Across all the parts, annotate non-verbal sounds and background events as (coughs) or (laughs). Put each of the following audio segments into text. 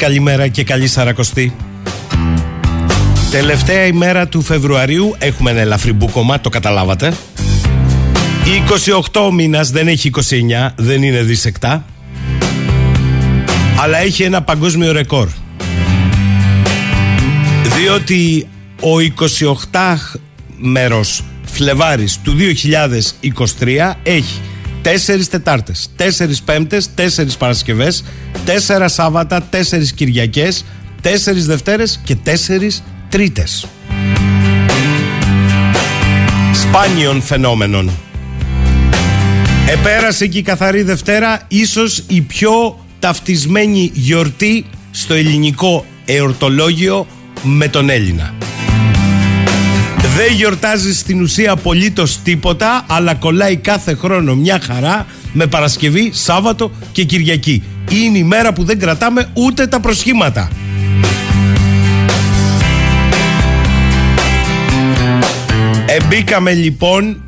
Καλημέρα και καλή σαρακοστή. Τελευταία ημέρα του Φεβρουαρίου έχουμε ένα ελαφρύ μπουκωμά, το καταλάβατε. 28 μήνας δεν έχει 29, δεν είναι δισεκτά. αλλά έχει ένα παγκόσμιο ρεκόρ. Διότι ο 28 μέρος Φλεβάρης του 2023 έχει τέσσερις Τετάρτες, τέσσερις Πέμπτες, τέσσερις Παρασκευές, τέσσερα Σάββατα, τέσσερις Κυριακές, τέσσερις Δευτέρες και τέσσερις Τρίτες. Σπάνιων φαινόμενων. Επέρασε και η καθαρή Δευτέρα ίσως η πιο ταυτισμένη γιορτή στο ελληνικό εορτολόγιο με τον Έλληνα. Δεν γιορτάζει στην ουσία απολύτως τίποτα, αλλά κολλάει κάθε χρόνο μια χαρά με Παρασκευή, Σάββατο και Κυριακή. Είναι η μέρα που δεν κρατάμε ούτε τα προσχήματα. Εμπήκαμε λοιπόν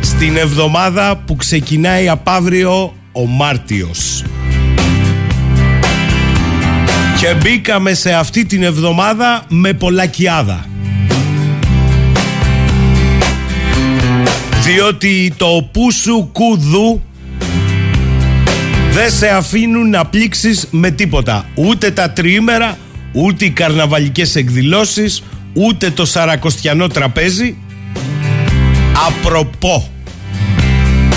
στην εβδομάδα που ξεκινάει από αύριο ο Μάρτιος. Και μπήκαμε σε αυτή την εβδομάδα με πολλακιάδα. Διότι το πούσου κουδού δεν σε αφήνουν να πλήξεις με τίποτα. Ούτε τα τριήμερα, ούτε οι καρναβαλικές εκδηλώσεις, ούτε το σαρακοστιανό τραπέζι. Απροπό,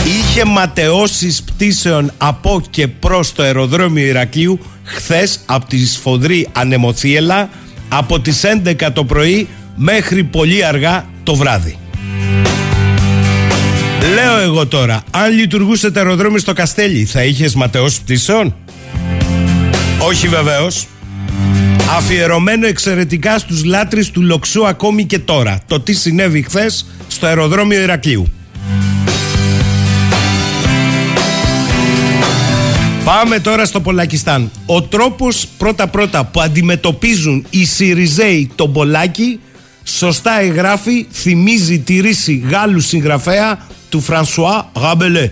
είχε ματαιώσεις πτήσεων από και προς το αεροδρόμιο Ηρακλείου χθες από τη σφοδρή ανεμοθύελα από τις 11 το πρωί μέχρι πολύ αργά το βράδυ. Λέω εγώ τώρα, αν λειτουργούσε το αεροδρόμιο στο Καστέλι, θα είχες ματαιώσει πτήσεων; Όχι βεβαίως. Αφιερωμένο εξαιρετικά στους λάτρεις του Λοξού ακόμη και τώρα. Το τι συνέβη χθες στο αεροδρόμιο Ηρακλείου. Πάμε τώρα στο Πολακιστάν. Ο τρόπος πρώτα-πρώτα που αντιμετωπίζουν οι Σιριζέοι τον Πολάκη σωστά εγγράφει, θυμίζει τη ρήση Γάλλου συγγραφέα του Φρανσουά Ραμπελέ.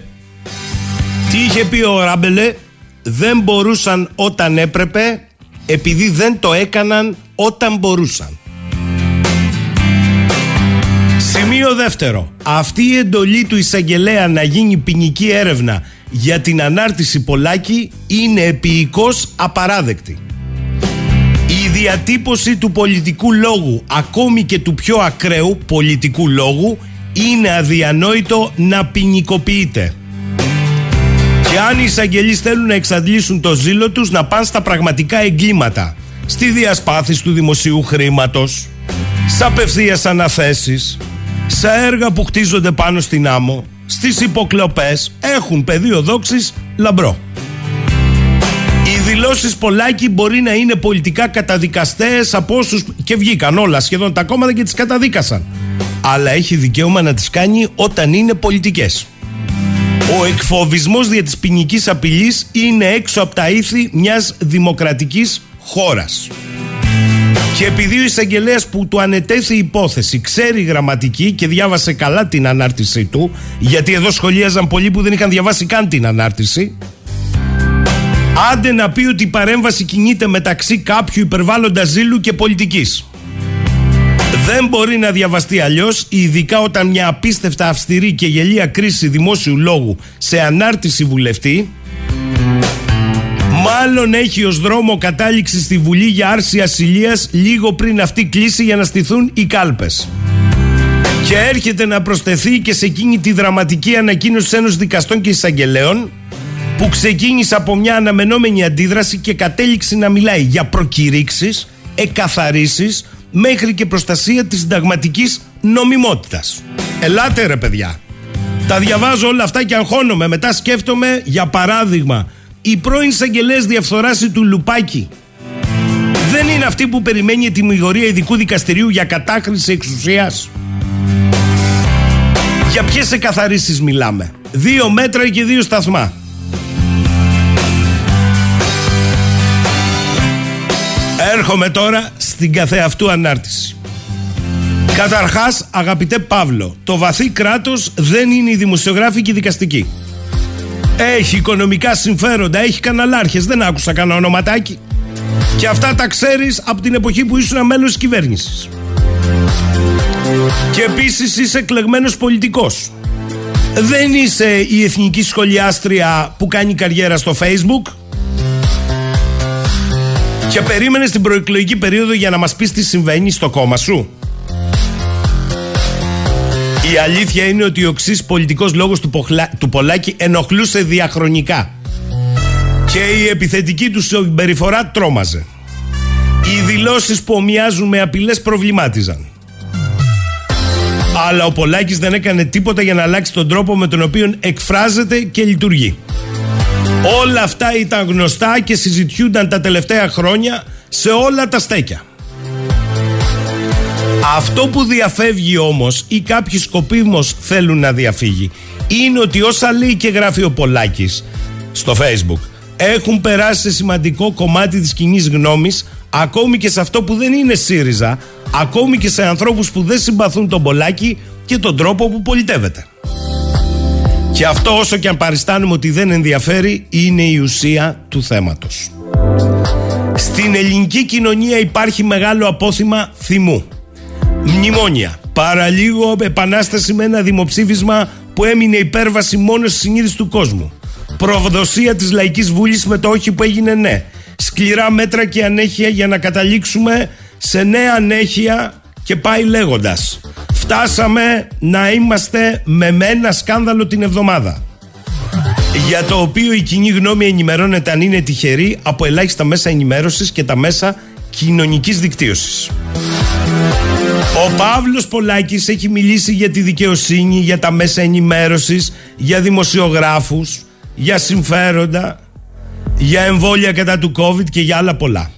Τι είχε πει ο Ραμπελέ, δεν μπορούσαν όταν έπρεπε επειδή δεν το έκαναν όταν μπορούσαν. Σημείο δεύτερο. Αυτή η εντολή του εισαγγελέα να γίνει ποινική έρευνα για την ανάρτηση Πολάκη είναι επιεικώς απαράδεκτη. Η διατύπωση του πολιτικού λόγου, ακόμη και του πιο ακραίου πολιτικού λόγου, είναι αδιανόητο να ποινικοποιείται. Και αν οι εισαγγελείς θέλουν να εξαντλήσουν το ζήλο τους, να πάνε στα πραγματικά εγκλήματα. Στη διασπάθηση του δημοσίου χρήματος, σε απευθείας αναθέσεις, σε έργα που χτίζονται πάνω στην άμμο, στις υποκλοπές έχουν πεδίο δόξης λαμπρό. Οι δηλώσεις Πολάκη μπορεί να είναι πολιτικά καταδικαστές από όσους και βγήκαν όλα σχεδόν τα κόμματα και τις καταδίκασαν. Αλλά έχει δικαίωμα να τις κάνει όταν είναι πολιτικές. Ο εκφοβισμός δια της ποινικής απειλής είναι έξω από τα ήθη μιας δημοκρατικής χώρας. Και επειδή ο εισαγγελέας που του ανετέθη υπόθεση ξέρει γραμματική και διάβασε καλά την ανάρτησή του, γιατί εδώ σχολίαζαν πολλοί που δεν είχαν διαβάσει καν την ανάρτηση, άντε να πει ότι η παρέμβαση κινείται μεταξύ κάποιου υπερβάλλοντα ζήλου και πολιτικής. Δεν μπορεί να διαβαστεί αλλιώς, ειδικά όταν μια απίστευτα αυστηρή και γελία κρίση δημόσιου λόγου σε ανάρτηση βουλευτή Μάλλον έχει ως δρόμο κατάληξη στη Βουλή για άρση ασυλίας λίγο πριν αυτή κλείσει για να στηθούν οι κάλπες. Και έρχεται να προσθεθεί και σε εκείνη τη δραματική ανακοίνωση Ένωσης Δικαστών και Εισαγγελέων που ξεκίνησε από μια αναμενόμενη αντίδραση και κατέληξε να μιλάει για προκηρύξεις, εκαθαρίσεις μέχρι και προστασία της συνταγματικής νομιμότητας. Ελάτε ρε παιδιά. Τα διαβάζω όλα αυτά και αγχώνομαι. Μετά σκέφτομαι για παράδειγμα η πρώην εισαγγελέας διαφθοράς του Λουπάκη δεν είναι αυτή που περιμένει η τιμιγορία ειδικού δικαστηρίου για κατάχρηση εξουσίας; Για ποιες εκαθαρίσεις μιλάμε; Δύο μέτρα και δύο σταθμά. Έρχομαι τώρα στην καθεαυτού ανάρτηση. Καταρχάς, αγαπητέ Παύλο, το βαθύ κράτος δεν είναι η δημοσιογράφη και η δικαστική. Έχει οικονομικά συμφέροντα, έχει καναλάρχες, δεν άκουσα κανένα ονοματάκι. Και αυτά τα ξέρεις από την εποχή που ήσουν μέλος της κυβέρνησης. Και επίσης είσαι εκλεγμένος πολιτικός. Δεν είσαι η εθνική σχολιάστρια που κάνει καριέρα στο facebook. Και περίμενε την προεκλογική περίοδο για να μας πεις τι συμβαίνει στο κόμμα σου. Η αλήθεια είναι ότι ο ξύς πολιτικός λόγος του, του Πολάκη ενοχλούσε διαχρονικά. Και η επιθετική του συμπεριφορά τρόμαζε. Οι δηλώσεις που ομοιάζουν με απειλές προβλημάτιζαν. Αλλά ο Πολάκης δεν έκανε τίποτα για να αλλάξει τον τρόπο με τον οποίο εκφράζεται και λειτουργεί. Όλα αυτά ήταν γνωστά και συζητιούνταν τα τελευταία χρόνια σε όλα τα στέκια. Αυτό που διαφεύγει όμως ή κάποιοι σκοπίμως θέλουν να διαφύγει είναι ότι όσα λέει και γράφει ο Πολάκης στο facebook έχουν περάσει σε σημαντικό κομμάτι της κοινής γνώμης ακόμη και σε αυτό που δεν είναι ΣΥΡΙΖΑ ακόμη και σε ανθρώπους που δεν συμπαθούν τον Πολάκη και τον τρόπο που πολιτεύεται. Και αυτό όσο και αν παριστάνουμε ότι δεν ενδιαφέρει είναι η ουσία του θέματος. Στην ελληνική κοινωνία υπάρχει μεγάλο απόθυμα θυμού. Μνημόνια. Παραλίγο επανάσταση με ένα δημοψήφισμα που έμεινε υπέρβαση μόνο στη συνείδηση του κόσμου. Προδοσία της λαϊκής βούλης με το όχι που έγινε ναι. Σκληρά μέτρα και ανέχεια για να καταλήξουμε σε νέα ανέχεια και πάει λέγοντας φτάσαμε να είμαστε με μένα σκάνδαλο την εβδομάδα για το οποίο η κοινή γνώμη ενημερώνεται αν είναι τυχερή από ελάχιστα μέσα ενημέρωσης και τα μέσα κοινωνικής δικτύωσης. Ο Παύλος Πολάκης έχει μιλήσει για τη δικαιοσύνη, για τα μέσα ενημέρωσης, για δημοσιογράφους, για συμφέροντα, για εμβόλια κατά του COVID και για άλλα πολλά.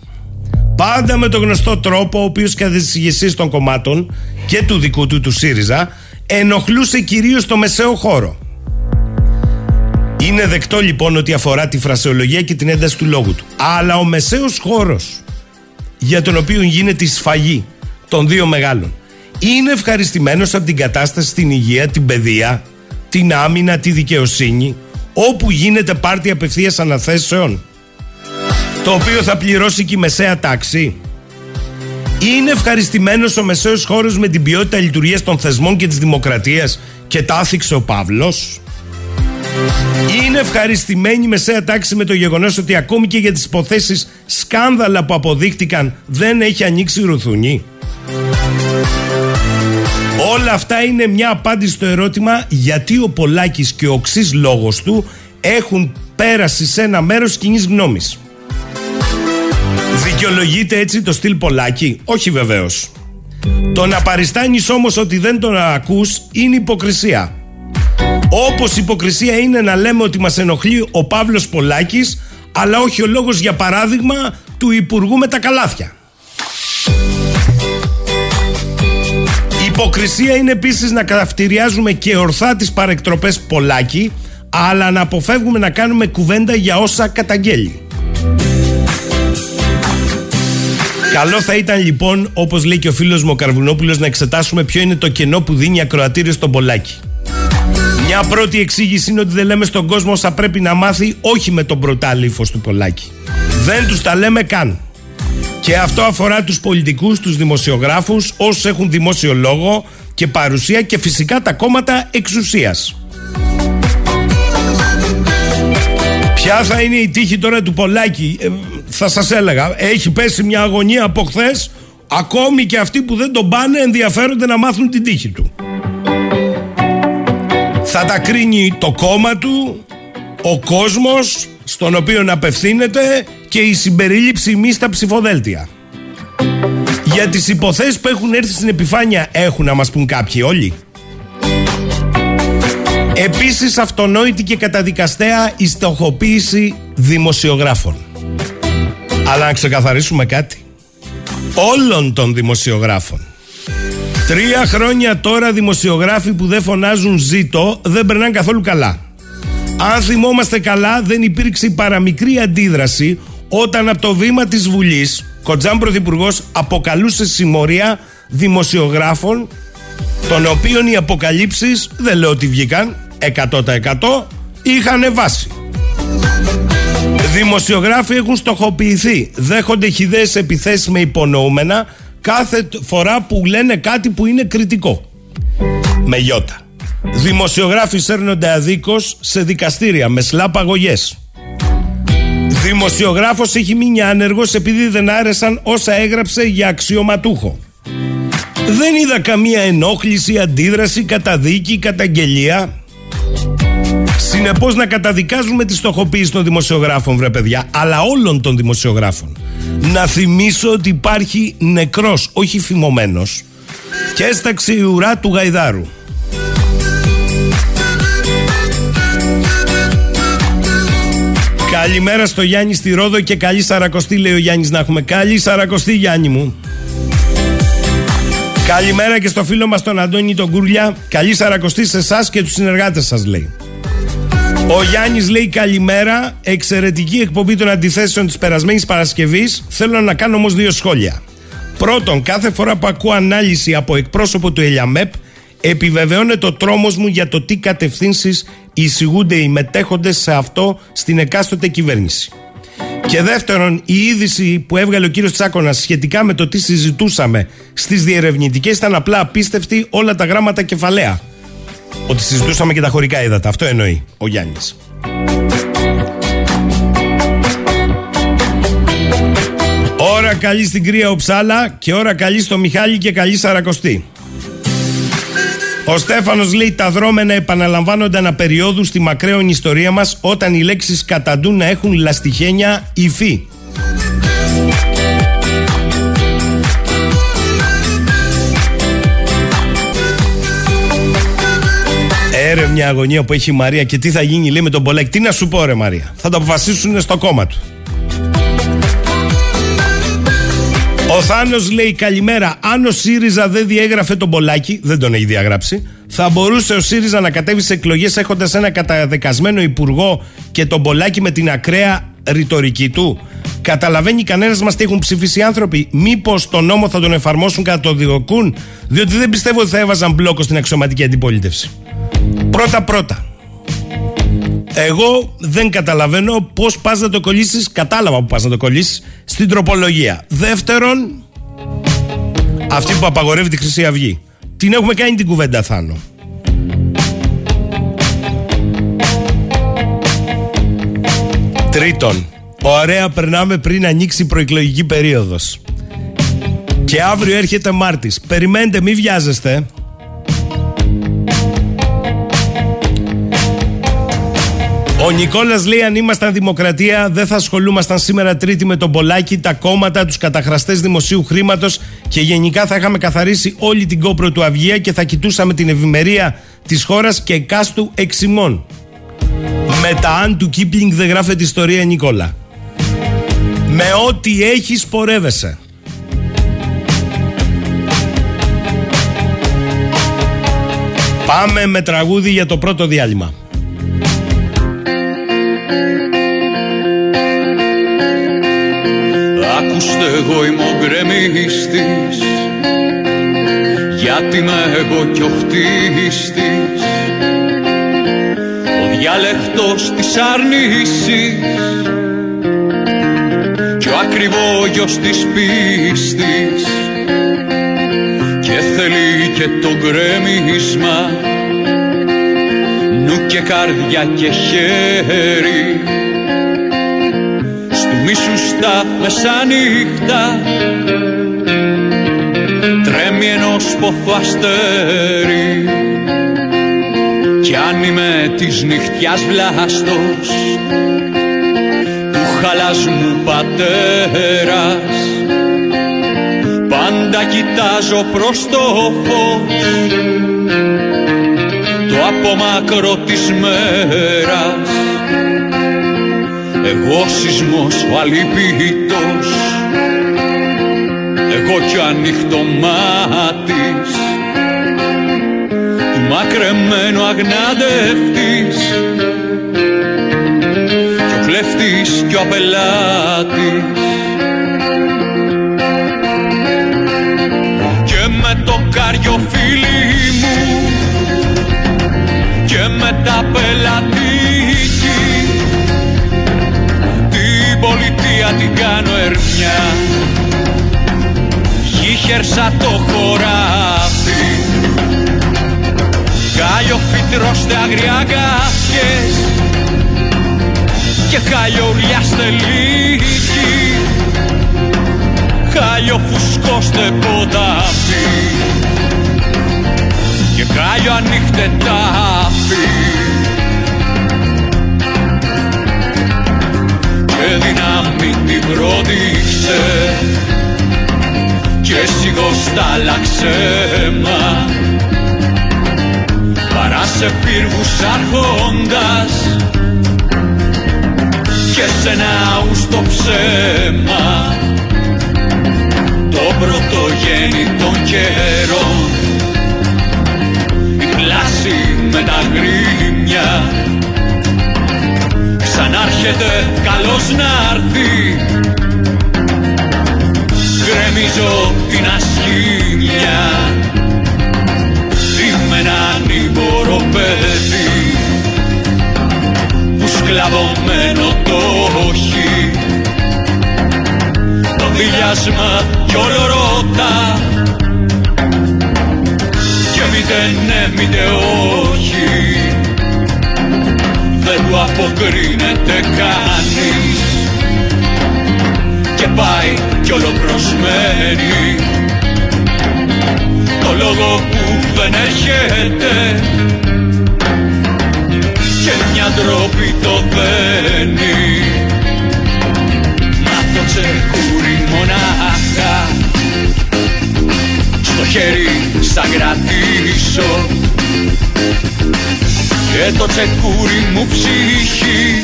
Πάντα με τον γνωστό τρόπο, ο οποίος κατά τι ηγεσίε των κομμάτων και του δικού του του ΣΥΡΙΖΑ ενοχλούσε κυρίως το μεσαίο χώρο. Είναι δεκτό λοιπόν ότι αφορά τη φρασεολογία και την ένταση του λόγου του. Αλλά ο μεσαίος χώρος για τον οποίο γίνεται η σφαγή των δύο μεγάλων είναι ευχαριστημένος από την κατάσταση στην υγεία, την παιδεία, την άμυνα, τη δικαιοσύνη, όπου γίνεται πάρτι απευθείας αναθέσεων το οποίο θα πληρώσει και η μεσαία τάξη. Είναι ευχαριστημένος ο μεσαίος χώρος με την ποιότητα λειτουργίας των θεσμών και της δημοκρατίας και τα άφηξε ο Παύλος. Είναι ευχαριστημένη η μεσαία τάξη με το γεγονός ότι ακόμη και για τις υποθέσεις σκάνδαλα που αποδείχτηκαν δεν έχει ανοίξει ρουθουνή. Όλα αυτά είναι μια απάντηση στο ερώτημα γιατί ο Πολάκης και ο οξύς λόγος του έχουν πέρασει σε ένα μέρος κοινής γνώμης. Δικαιολογείται έτσι το στυλ Πολάκη; Όχι βεβαίως. Το να παριστάνεις όμως ότι δεν τον ακούς είναι υποκρισία. Όπως υποκρισία είναι να λέμε ότι μας ενοχλεί ο Παύλος Πολάκης αλλά όχι ο λόγος για παράδειγμα του Υπουργού με τα καλάθια. Υποκρισία είναι επίσης να καταυτηριάζουμε και ορθά τις παρεκτροπές Πολάκη αλλά να αποφεύγουμε να κάνουμε κουβέντα για όσα καταγγέλει. Καλό θα ήταν λοιπόν, όπως λέει και ο φίλος μου ο Καρβουνόπουλος, να εξετάσουμε ποιο είναι το κενό που δίνει ακροατήριο στον Πολάκη. Μια πρώτη εξήγηση είναι ότι δεν λέμε στον κόσμο όσα πρέπει να μάθει, όχι με τον πρωτάλη ύφο του Πολάκη. Δεν τους τα λέμε καν. Και αυτό αφορά τους πολιτικούς, τους δημοσιογράφους, όσους έχουν δημόσιο λόγο και παρουσία και φυσικά τα κόμματα εξουσίας. Ποια θα είναι η τύχη τώρα του Πολάκη, ε, θα σας έλεγα. Έχει πέσει μια αγωνία από χθες. Ακόμη και αυτοί που δεν τον πάνε ενδιαφέρονται να μάθουν την τύχη του. Θα τα κρίνει το κόμμα του, ο κόσμος στον οποίο απευθύνεται και η συμπερίληψη μη στα ψηφοδέλτια. Για τις υποθέσεις που έχουν έρθει στην επιφάνεια έχουν να μας πούν κάποιοι όλοι. Επίσης αυτονόητη και καταδικαστέα η στοχοποίηση δημοσιογράφων. Αλλά να ξεκαθαρίσουμε κάτι. Όλων των δημοσιογράφων. Τρία χρόνια τώρα δημοσιογράφοι που δεν φωνάζουν ζήτο δεν περνάνε καθόλου καλά. Αν θυμόμαστε καλά δεν υπήρξε παραμικρή αντίδραση όταν από το βήμα της Βουλής Κοντζάν Πρωθυπουργός αποκαλούσε συμμορία δημοσιογράφων των οποίων οι αποκαλύψεις δεν λέω ότι βγήκαν 100% είχαν βάση. Δημοσιογράφοι έχουν στοχοποιηθεί. Δέχονται χιδές επιθέσεις με υπονοούμενα κάθε φορά που λένε κάτι που είναι κριτικό. Με γιώτα. Δημοσιογράφοι σέρνονται αδίκως σε δικαστήρια με σλάπ αγωγές. Δημοσιογράφος έχει μείνει άνεργος επειδή δεν άρεσαν όσα έγραψε για αξιωματούχο. Δεν είδα καμία ενόχληση, αντίδραση, καταδίκη, καταγγελία. Συνεπώς να καταδικάζουμε τη στοχοποίηση των δημοσιογράφων, βρε παιδιά, αλλά όλων των δημοσιογράφων. Να θυμίσω ότι υπάρχει νεκρός, όχι φημωμένος, και έσταξε η ουρά του Γαϊδάρου. Καλημέρα στο Γιάννη στη Ρόδο και καλή Σαρακοστή λέει ο Γιάννης να έχουμε. Καλή Σαρακοστή Γιάννη μου. Καλημέρα και στο φίλο μας τον Αντώνη τον Κούρλια. Καλή Σαρακοστή σε εσάς και τους συνεργάτες σας λέει. Ο Γιάννης λέει καλημέρα. Εξαιρετική εκπομπή των αντιθέσεων της περασμένης Παρασκευής. Θέλω να κάνω όμως δύο σχόλια. Πρώτον, κάθε φορά που ακούω ανάλυση από εκπρόσωπο του Ελιαμέπ, επιβεβαιώνεται το τρόμος μου για το τι κατευθύνσεις εισηγούνται οι μετέχοντες σε αυτό στην εκάστοτε κυβέρνηση. Και δεύτερον, η είδηση που έβγαλε ο κύριος Τσάκωνας σχετικά με το τι συζητούσαμε στις διερευνητικές ήταν απλά απίστευτη όλα τα γράμματα κεφαλαία. Ότι συζητούσαμε και τα χωρικά ύδατα. Αυτό εννοεί ο Γιάννης. Ώρα καλή στην Κρία Οψάλα και ώρα καλή στο Μιχάλη και καλή Σαρακοστή. Ο Στέφανος λέει τα δρόμενα επαναλαμβάνονται αναπεριόδου στη μακραίων ιστορία μας όταν οι λέξεις καταντούν να έχουν λαστιχένια υφή. Έρε μια αγωνία που έχει η Μαρία και τι θα γίνει λέει με τον Πολέκ. Τι να σου πω ρε Μαρία. Θα το αποφασίσουν στο κόμμα τους. Ο Θάνος λέει καλημέρα. Αν ο ΣΥΡΙΖΑ δεν διέγραφε τον Πολάκη, δεν τον έχει διαγράψει, θα μπορούσε ο ΣΥΡΙΖΑ να κατέβει σε εκλογές έχοντας ένα καταδεκασμένο υπουργό και τον Πολάκη με την ακραία ρητορική του. Καταλαβαίνει κανένας μας τι έχουν ψηφίσει οι άνθρωποι; Μήπως τον νόμο θα τον εφαρμόσουν κατά το διωκούν, διότι δεν πιστεύω ότι θα έβαζαν μπλόκο στην αξιωματική αντιπολίτευση. Πρώτα-πρώτα. Εγώ δεν καταλαβαίνω πώς πας να το κολλήσεις. Κατάλαβα που πας να το κολλήσεις στην τροπολογία. Δεύτερον, αυτή που απαγορεύει τη Χρυσή Αυγή. Την έχουμε κάνει την κουβέντα, Θάνο. Τρίτον, ωραία περνάμε πριν ανοίξει η προεκλογική περίοδος. Και αύριο έρχεται Μάρτης. Περιμένετε, μην βιάζεστε. Ο Νικόλας λέει: Αν ήμασταν δημοκρατία, δεν θα ασχολούμασταν σήμερα Τρίτη με τον Πολάκη, τα κόμματα, τους καταχραστές δημοσίου χρήματος και γενικά θα είχαμε καθαρίσει όλη την κόπρο του Αυγία και θα κοιτούσαμε την ευημερία της χώρας και κάστου εξημών. Με τα αν του Κίπλινγκ δεν γράφεται ιστορία, Νικόλα. Με ό,τι έχει πορεύεσαι. Πάμε με τραγούδι για το πρώτο διάλειμμα. Ακούστε εγώ είμαι ο γκρεμίστης Γιατί είμαι εγώ κι ο χτίστης Ο διάλεκτος της αρνήσης. Κι ο ακριβόγιος της πίστης. Και θέλει και το γκρεμίσμα Νου και καρδιά και χέρι. Μίσους στα μεσάνυχτα τρέμει ενός πόθου αστέρι. Κι αν είμαι της νυχτιάς βλάστος του χαλασμού πατέρας. Πάντα κοιτάζω προς το φως το απομακρό της μέρας. Εγώ σεισμός ο αλήπητος Εγώ κι ο ανοιχτό μάτης Του μακρεμένου αγνάντευτης. Κι ο κλέφτης κι ο απελάτης την κάνω ερμιά. Γύχερσα το χωράφι. Κάλιο φυτρό στα αγριά και χαλιοριά στελίκη χάλιο φουσκώστε ποτάμι και χάλιο ανοίχτε τάφι δύναμη την πρόδειξε και σιγοστάλαξε μα παρά σε πύργους αρχόντας και σε ένα στο ψέμα. Το πρωτογέννη των καιρών. Η πλάση με τα γκρίμια ξανάρχεται καλώς να έρθει. Γκρεμίζω την ασχήμια. Είμαι ένα νύμπορο παιδί. Που σκλαβωμένο το όχι. Το δηλιάσμα κι όλο ρώτα. Και μήτε ναι μήτε όχι αποκρίνεται κανείς. Και πάει κι όλο προσμένει το λόγο που δεν έρχεται. Και μια ντροπή το δένει. Να το τσεκούρι μονάχα. Στο χέρι σαν κρατήσω και το τσεκούρι μου ψυχή.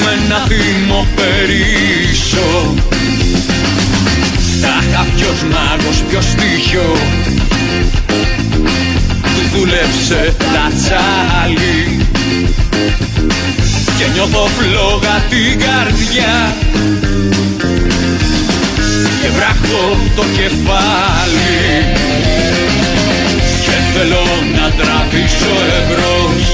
Με ένα θύμο περίσω Τάχα ποιος μάγος, ποιος στοιχείο Του δούλεψε τσάλι. Και νιώθω φλόγα την καρδιά. Και βράχω το κεφάλι. Και θέλω να τραβήσω εμπρός.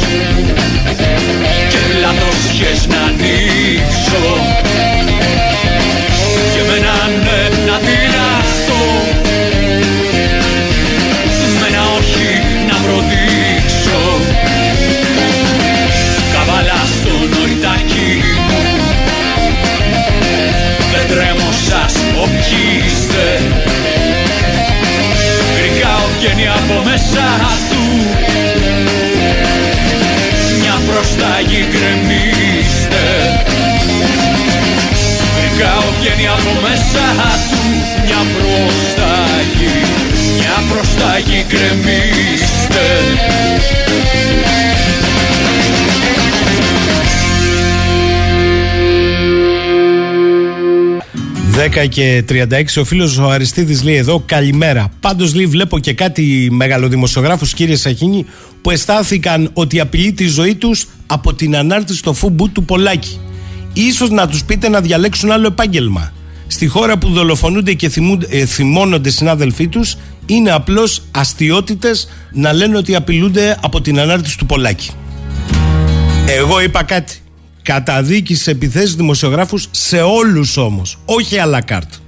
Και λάθος να ανοίξω 10 και 36 ο φίλος ο Αριστίδης λέει εδώ καλημέρα. Πάντως λέει βλέπω και κάτι μεγαλοδημοσιογράφους κύριε Σαχίνη που αισθάνθηκαν ότι απειλεί τη ζωή τους από την ανάρτηση στο φούμπου του Πολάκη. Ίσως να τους πείτε να διαλέξουν άλλο επάγγελμα. Στη χώρα που δολοφονούνται και θυμούνται, ε, θυμώνονται συνάδελφοί τους είναι απλώς αστιότητες να λένε ότι απειλούνται από την ανάρτηση του Πολάκη. Εγώ είπα κάτι. Καταδίκη σε επιθέσεις δημοσιογράφους σε όλους όμως, όχι à la carte.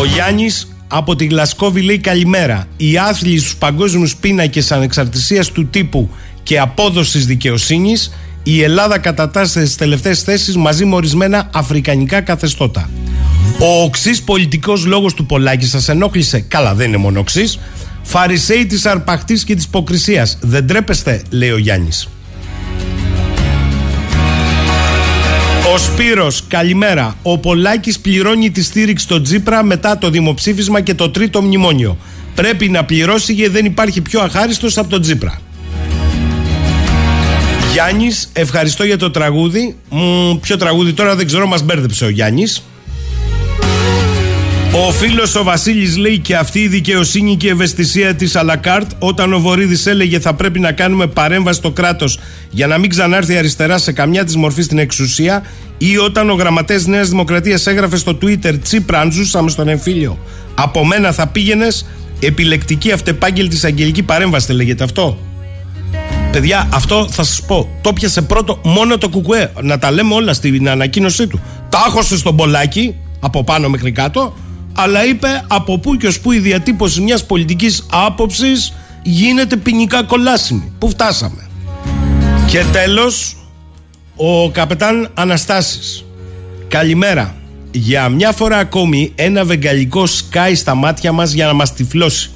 Ο Γιάννης από τη Γλασκόβη λέει καλημέρα. Οι άθλοι στους παγκόσμιους πίνακες ανεξαρτησίας του τύπου και απόδοσης δικαιοσύνης η Ελλάδα κατατάσσεται στις τελευταίες θέσεις μαζί με ορισμένα αφρικανικά καθεστώτα. Ο οξύς πολιτικός λόγος του Πολάκης σας ενόχλησε; Καλά δεν είναι μόνο οξύς. Φαρισαίοι της αρπαχτής και της υποκρισίας. Δεν τρέπεστε λέει ο Γιάννης. Ο Σπύρος, καλημέρα. Ο Πολάκης πληρώνει τη στήριξη στο Τζίπρα μετά το δημοψήφισμα και το τρίτο μνημόνιο. Πρέπει να πληρώσει γιατί δεν υπάρχει πιο αχάριστος από τον Τζίπρα. Γιάννης, ευχαριστώ για το τραγούδι. Μ, ποιο τραγούδι τώρα δεν ξέρω, μας μπέρδεψε ο Γιάννης. Ο φίλος ο Βασίλης λέει και αυτή η δικαιοσύνη και η ευαισθησία της Αλακάρτ όταν ο Βορύδης έλεγε θα πρέπει να κάνουμε παρέμβαση στο κράτος για να μην ξανάρθει αριστερά σε καμιά της μορφή στην εξουσία ή όταν ο γραμματέας Νέας Δημοκρατίας έγραφε στο Twitter Τσίπρα αν ζούσαμε στον εμφύλιο από μένα θα πήγαινες επιλεκτική αυτεπάγγελτη αγγελική παρέμβαση λέγεται αυτό. Παιδιά, αυτό θα σας πω. Το πιασε πρώτο μόνο το κουκουέ. Να τα λέμε όλα στην ανακοίνωσή του. Τάχωσε στον Πολάκη, από πάνω μέχρι κάτω, αλλά είπε από πού και ως πού η διατύπωση μιας πολιτικής άποψης γίνεται ποινικά κολάσιμη. Πού φτάσαμε. Και τέλος, ο καπετάν Αναστάσης. Καλημέρα. Για μια φορά ακόμη ένα βεγγαλικό σκάει στα μάτια μας για να μας τυφλώσει.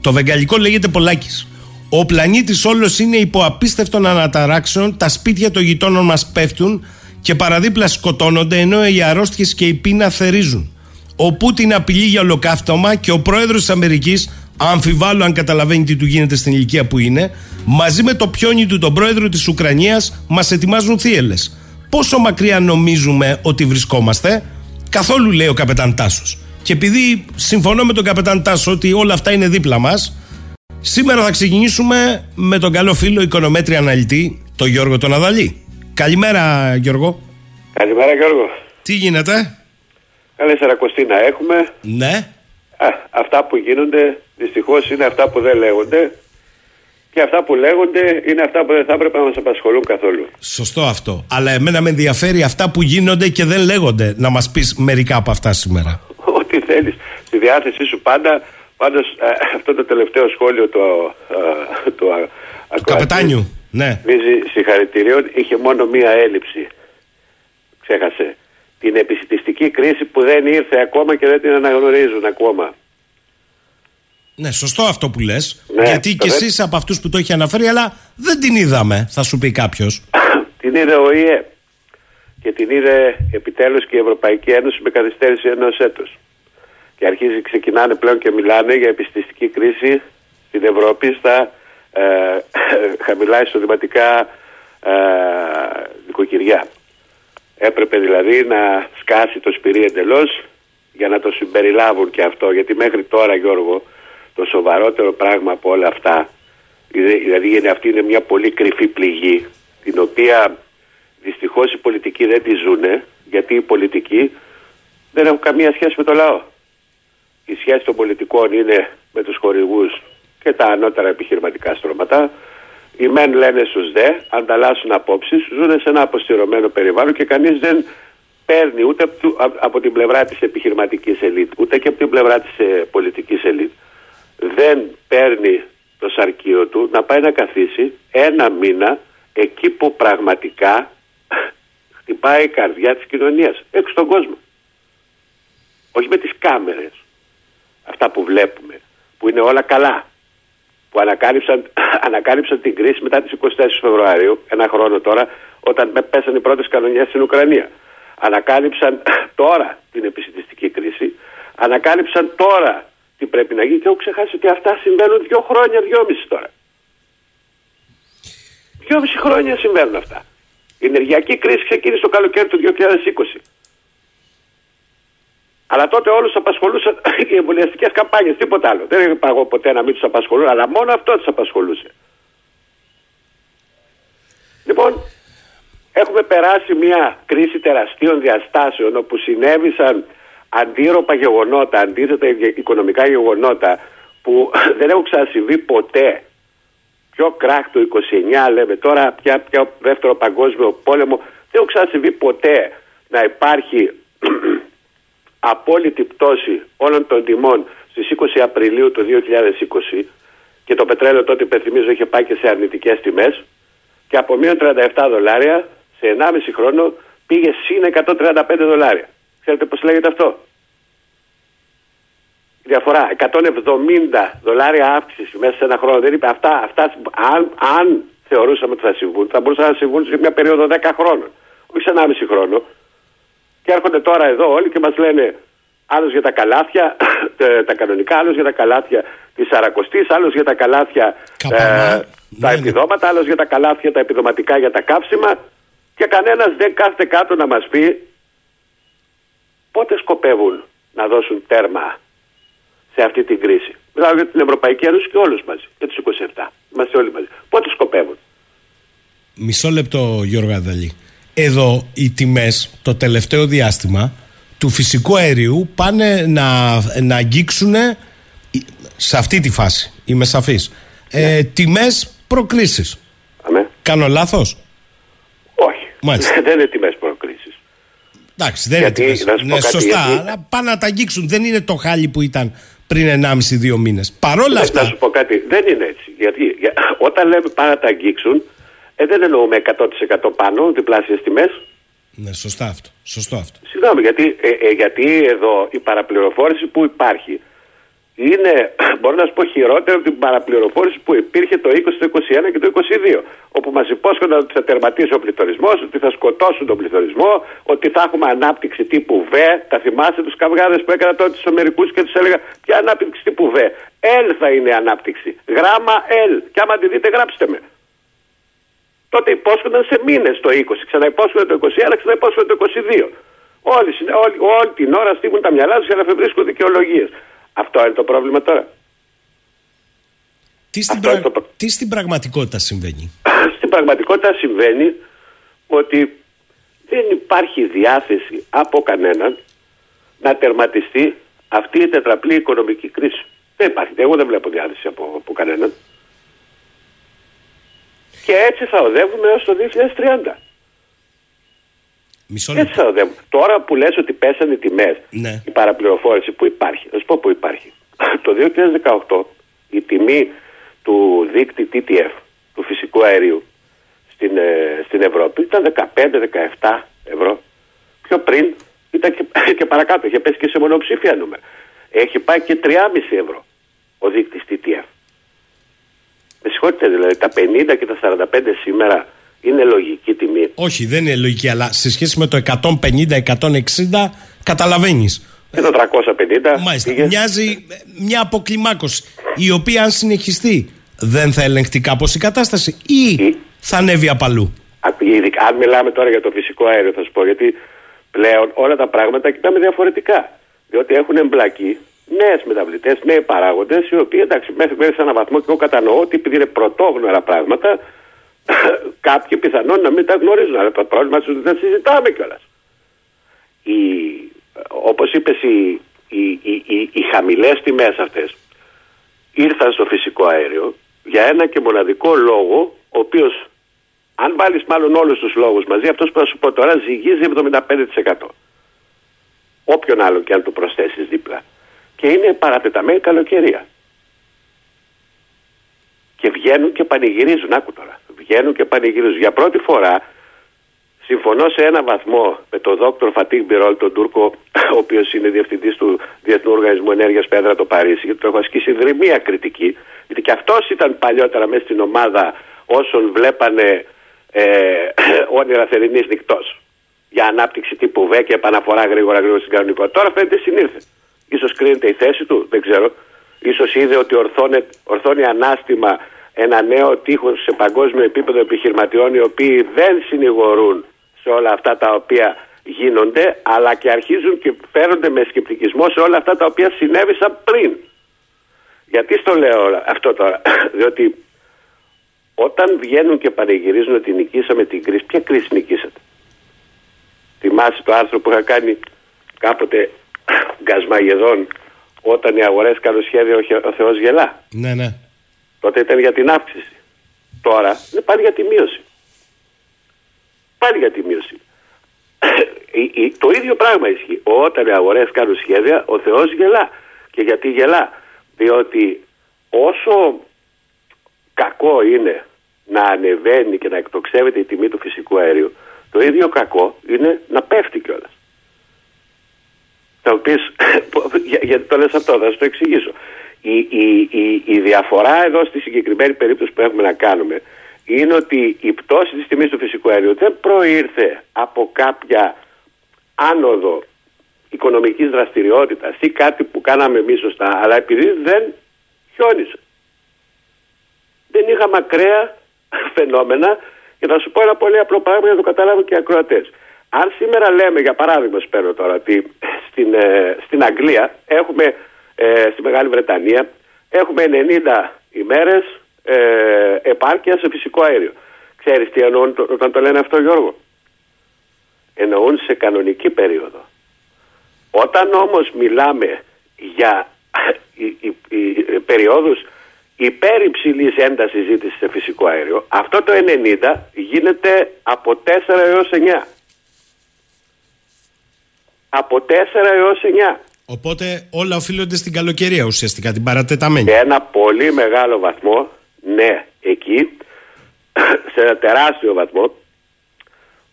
Το βεγγαλικό λέγεται Πολάκης. Ο πλανήτης όλος είναι υπό απίστευτων αναταράξεων, τα σπίτια των γειτόνων μας πέφτουν και παραδίπλα σκοτώνονται ενώ οι αρρώστιες και η πείνα θερίζουν. Ο Πούτιν απειλεί για ολοκαύτωμα και ο πρόεδρος της Αμερικής, αμφιβάλλω αν καταλαβαίνει τι του γίνεται στην ηλικία που είναι, μαζί με το πιόνι του τον πρόεδρο της Ουκρανίας μας ετοιμάζουν θύελες. Πόσο μακριά νομίζουμε ότι βρισκόμαστε, καθόλου λέει ο καπετάν Τάσος. Και επειδή συμφωνώ με τον καπετάν Τάσο ότι όλα αυτά είναι δίπλα μας, σήμερα θα ξεκινήσουμε με τον καλό φίλο οικονομέτρια αναλυτή, τον Γιώργο τον Αδαλή. Καλημέρα Γιώργο. Καλημέρα Γιώργο. Τι γίνεται; Καλή Σαρακοστίνα έχουμε. Ναι. Α, αυτά που γίνονται δυστυχώς είναι αυτά που δεν λέγονται και αυτά που λέγονται είναι αυτά που δεν θα έπρεπε να μας απασχολούν καθόλου. Σωστό αυτό. Αλλά εμένα με ενδιαφέρει αυτά που γίνονται και δεν λέγονται. Να μας πεις μερικά από αυτά σήμερα. (laughs) Ό,τι θέλεις. Στη διάθεσή σου πάντα. Πάντως ε, αυτό το τελευταίο σχόλιο το, ε, το, Του καπετάνιου. Ναι. Μίζει συγχαρητηρίων είχε μόνο μία έλλειψη. Ξέχασε. Την επιστηστική κρίση που δεν ήρθε ακόμα και δεν την αναγνωρίζουν ακόμα. Ναι, σωστό αυτό που λες. Ναι, γιατί το κι δε- εσείς από αυτούς που το έχει αναφέρει, αλλά δεν την είδαμε, θα σου πει κάποιος. (coughs) την είδε ο ΙΕ και την είδε επιτέλους και η Ευρωπαϊκή Ένωση με καθυστέρηση ενός έτους. Και αρχίζει, ξεκινάνε πλέον και μιλάνε για επιστηστική κρίση στην Ευρώπη στα ε, (coughs) χαμηλά εισοδηματικά ε, νοικοκυριά. Έπρεπε δηλαδή να σκάσει το σπυρί εντελώς για να το συμπεριλάβουν και αυτό. Γιατί μέχρι τώρα Γιώργο το σοβαρότερο πράγμα από όλα αυτά είναι- δηλαδή είναι- αυτή είναι μια πολύ κρυφή πληγή την οποία δυστυχώς οι πολιτικοί δεν τη ζουνε γιατί οι πολιτικοί δεν έχουν καμία σχέση με το λαό. Η σχέση των πολιτικών είναι με τους χορηγούς και τα ανώτερα επιχειρηματικά στρώματα. Οι μεν λένε στους δε, ανταλλάσσουν απόψεις, ζουν σε ένα αποστηρωμένο περιβάλλον και κανείς δεν παίρνει ούτε από, του- από- από την πλευρά της επιχειρηματικής ελίτ, ούτε και από την πλευρά της ε, πολιτικής ελίτ. Δεν παίρνει το σαρκείο του να πάει να καθίσει ένα μήνα εκεί που πραγματικά (laughs) χτυπάει η καρδιά της κοινωνίας, έξω στον κόσμο. Όχι με τις κάμερες, αυτά που βλέπουμε, που είναι όλα καλά, που ανακάλυψαν, (clears throat) ανακάλυψαν την κρίση μετά τις 24 Φεβρουαρίου, ένα χρόνο τώρα, όταν με- πέσανε οι πρώτες κανονιές στην Ουκρανία. Ανακάλυψαν (clears throat) τώρα την επιστημιστική κρίση, ανακάλυψαν τώρα τι πρέπει να γίνει και έχω ξεχάσει ότι αυτά συμβαίνουν δύο χρόνια, δυόμιση τώρα. Δυόμιση χρόνια συμβαίνουν αυτά. Η ενεργειακή κρίση ξεκίνησε το καλοκαίρι του 2020. Αλλά τότε όλους απασχολούσαν (clears throat) οι εμβολιαστικές καμπάνιες, τίποτα άλλο. Δεν είπα εγώ ποτέ να μην τους απασχολούν, αλλά μόνο αυτό τους απασχολούσε. Λοιπόν, έχουμε περάσει μια κρίση τεραστίων διαστάσεων όπου συνέβησαν αντίρροπα γεγονότα, αντίθετα οικονομικά γεγονότα που (clears throat) δεν έχουν ξανασυμβεί ποτέ. Πιο κράχ το 29 λέμε τώρα, πια, πια δεύτερο παγκόσμιο πόλεμο, δεν έχουν ξανασυμβεί ποτέ να υπάρχει (clears throat) απόλυτη πτώση όλων των τιμών στις 20 Απριλίου του 2020 και το πετρέλαιο τότε υπενθυμίζω είχε πάει και σε αρνητικές τιμές και από μείον 37 δολάρια σε 1,5 χρόνο πήγε συν 135 δολάρια. Ξέρετε πώς λέγεται αυτό; Η διαφορά 170 δολάρια αύξηση μέσα σε ένα χρόνο. Δεν είπε αυτά, αυτά αν, αν θεωρούσαμε ότι θα συμβούν, θα μπορούσαν να συμβούν σε μια περίοδο 10 χρόνων. Όχι σε 1,5 χρόνο. Και έρχονται τώρα εδώ όλοι και μας λένε άλλος για τα καλάθια, τα- (coughs) τα κανονικά, άλλος για τα καλάθια της Σαρακοστής, άλλος για τα καλάθια Καπανά. ε, τα Ναι, ναι. επιδόματα, άλλος για τα καλάθια, τα επιδοματικά για τα καύσιμα και κανένας δεν κάθεται κάτω να μας πει πότε σκοπεύουν να δώσουν τέρμα σε αυτή την κρίση. Μιλάω για την Ευρωπαϊκή Ένωση και όλους μαζί, και τους 27. Είμαστε όλοι μαζί. Πότε σκοπεύουν. Μισό λεπτό, Γιώργο Αδαλή. Εδώ οι τιμές το τελευταίο διάστημα του φυσικού αερίου πάνε να, να αγγίξουν σε αυτή τη φάση. Είμαι σαφής. Ε, τιμές προκρίσεις. Αμέ. Κάνω λάθος; Όχι. Μάλιστα. (laughs) δεν είναι τιμές προκρίσεις. Εντάξει, δεν Γιατί, είναι να σου τιμές. πω Ναι, κάτι, σωστά, γιατί- αλλά πάνε να τα αγγίξουν. Δεν είναι το χάλι που ήταν πριν 1,5-2 μήνες. Παρόλα Ε, Να αυτά. σου πω κάτι, δεν είναι έτσι. Γιατί για- όταν λέμε πάρα να τα αγγίξουν, Ε, δεν εννοούμε 100% πάνω, διπλάσιες τιμές. Ναι, σωστά αυτό. Σωστό αυτό. Συγγνώμη, γιατί, ε, ε, γιατί εδώ η παραπληροφόρηση που υπάρχει είναι, (clears throat) μπορώ να σου πω, χειρότερο από την παραπληροφόρηση που υπήρχε το 20, το 21 και το 22. Όπου μας υπόσχονταν ότι θα τερματίσει ο πληθωρισμός, ότι θα σκοτώσουν τον πληθωρισμό, ότι θα έχουμε ανάπτυξη τύπου Β. Τα θυμάστε τους καυγάδες που έκανα τότε στους Αμερικούς και τους έλεγα Ποια ανάπτυξη τύπου Β. L θα είναι ανάπτυξη. Γράμμα L. Και άμα τη δείτε, γράψτε με. Τότε υπόσχονταν σε μήνες το 20, ξαναυπόσχονταν το 21, ξαναυπόσχονταν το 22. Όλοι, όλη, όλη την ώρα στείλουν τα μυαλά τους για να βρίσκουν δικαιολογίες. Αυτό είναι το πρόβλημα τώρα. Τι στην, πρα... το... Τι στην πραγματικότητα συμβαίνει; (clears throat) στην πραγματικότητα συμβαίνει ότι δεν υπάρχει διάθεση από κανέναν να τερματιστεί αυτή η τετραπλή οικονομική κρίση. Δεν υπάρχει. Εγώ δεν βλέπω διάθεση από, από κανέναν. Και έτσι θα οδεύουμε έως το 2030. Μισό Έτσι θα οδεύουμε. Τώρα που λες ότι πέσανε οι τιμές, Ναι. η παραπληροφόρηση που υπάρχει, θα σου πω που υπάρχει. το 2018 η τιμή του δίκτυ TTF, του φυσικού αερίου, στην, ε, στην Ευρώπη ήταν 15-17 ευρώ. Πιο πριν ήταν και, (laughs) και παρακάτω, είχε πέσει και σε μονοψήφια νούμερα. Έχει πάει και 3,5 ευρώ ο δείκτης TTF. Με συγχωρείτε δηλαδή, τα 50 και τα 45 σήμερα είναι λογική τιμή; Όχι, δεν είναι λογική, αλλά σε σχέση με το 150-160 καταλαβαίνεις. Και το 350 Μάλιστα. πήγε- Μοιάζει ε, μια αποκλιμάκωση η οποία αν συνεχιστεί δεν θα ελεγχθεί κάπως η κατάσταση ή Ή- θα ανέβει απαλού. Α- ειδικά- Αν μιλάμε τώρα για το φυσικό αέριο, θα σου πω γιατί πλέον όλα τα πράγματα κοιτάμε διαφορετικά. Διότι έχουν εμπλακεί νέες μεταβλητές, νέοι παράγοντες, οι οποίοι εντάξει, μέχρι, μέχρι σε έναν βαθμό και εγώ κατανοώ ότι επειδή είναι πρωτόγνωρα πράγματα, (coughs) κάποιοι πιθανόν να μην τα γνωρίζουν. Αλλά το πρόβλημα τους δεν συζητάμε κιόλας. Όπως είπες, οι, οι, οι, οι, οι χαμηλές τιμές αυτές ήρθαν στο φυσικό αέριο για ένα και μοναδικό λόγο, ο οποίος, αν βάλεις μάλλον όλους τους λόγους μαζί, αυτός που θα σου πω τώρα ζυγίζει 75%. Όποιον άλλο και αν του προσθέσεις δίπλα. Και είναι παρατεταμένη καλοκαιρία. Και βγαίνουν και πανηγυρίζουν, άκου τώρα. Βγαίνουν και πανηγυρίζουν. Για πρώτη φορά συμφωνώ σε ένα βαθμό με τον δόκτωρ Φατίχ Μπιρόλ, τον Τούρκο, ο οποίος είναι διευθυντής του Διεθνού Οργανισμού Ενέργειας Πέδρα το Παρίσι, γιατί το έχω ασκήσει δρυμία κριτική. Γιατί και αυτός ήταν παλιότερα μέσα στην ομάδα όσων βλέπανε ε, όνειρα θερινή νυχτός για ανάπτυξη τύπου ΒΕ και επαναφορά γρήγορα γρήγορα στην κανονικότητα. Τώρα φαίνεται συνήρθε. Ίσως κρίνεται η θέση του, δεν ξέρω. Ίσως είδε ότι ορθώνε, ορθώνει ανάστημα ένα νέο τείχος σε παγκόσμιο επίπεδο επιχειρηματιών οι οποίοι δεν συνηγορούν σε όλα αυτά τα οποία γίνονται αλλά και αρχίζουν και φέρονται με σκεπτικισμό σε όλα αυτά τα οποία συνέβησαν πριν. Γιατί στο λέω όλα αυτό τώρα, (coughs) διότι όταν βγαίνουν και πανηγυρίζουν ότι νικήσαμε την κρίση, ποια κρίση νικήσατε; Θυμάσαι το άρθρο που είχα κάνει κάποτε γκασμαγεδόν όταν οι αγορές κάνουν σχέδιο ο Θεός γελά. Ναι, ναι. Τότε ήταν για την αύξηση. Τώρα είναι πάλι για τη μείωση. Πάλι για τη μείωση. (coughs) Η- η- το ίδιο πράγμα ισχύει. Όταν οι αγορές κάνουν σχέδια, ο Θεός γελά. Και γιατί γελά; Διότι όσο κακό είναι να ανεβαίνει και να εκτοξεύεται η τιμή του φυσικού αερίου, το ίδιο κακό είναι να πέφτει κιόλας. Θα μου πεις, για- γιατί το λες αυτό, θα σου το εξηγήσω. Η, η, η, η διαφορά εδώ στη συγκεκριμένη περίπτωση που έχουμε να κάνουμε είναι ότι η πτώση της τιμής του φυσικού αερίου δεν προήρθε από κάποια άνοδο οικονομικής δραστηριότητας ή κάτι που κάναμε εμείς σωστά, αλλά επειδή δεν χιόνισε. Δεν είχαμε ακραία (coughs) φαινόμενα και θα σου πω ένα πολύ απλό πράγμα για να το καταλάβουν και οι ακροατές. Αν σήμερα λέμε, για παράδειγμα, σου παίρνω τώρα, ότι στην, ε, στην Αγγλία έχουμε, ε, στη Μεγάλη Βρετανία, έχουμε 90 ημέρες ε, επάρκειας σε φυσικό αέριο. Ξέρεις τι εννοούν το- όταν το λένε αυτό Γιώργο; Εννοούν σε κανονική περίοδο. Όταν όμως μιλάμε για (coughs) οι, οι, οι περιόδους υπερυψηλής έντασης ζήτησης σε φυσικό αέριο, αυτό το 90 γίνεται από 4 έως 9. Από 4 έως 9. Οπότε όλα οφείλονται στην καλοκαιρία ουσιαστικά, την παρατεταμένη. Σε ένα πολύ μεγάλο βαθμό, ναι, εκεί (clears throat) σε ένα τεράστιο βαθμό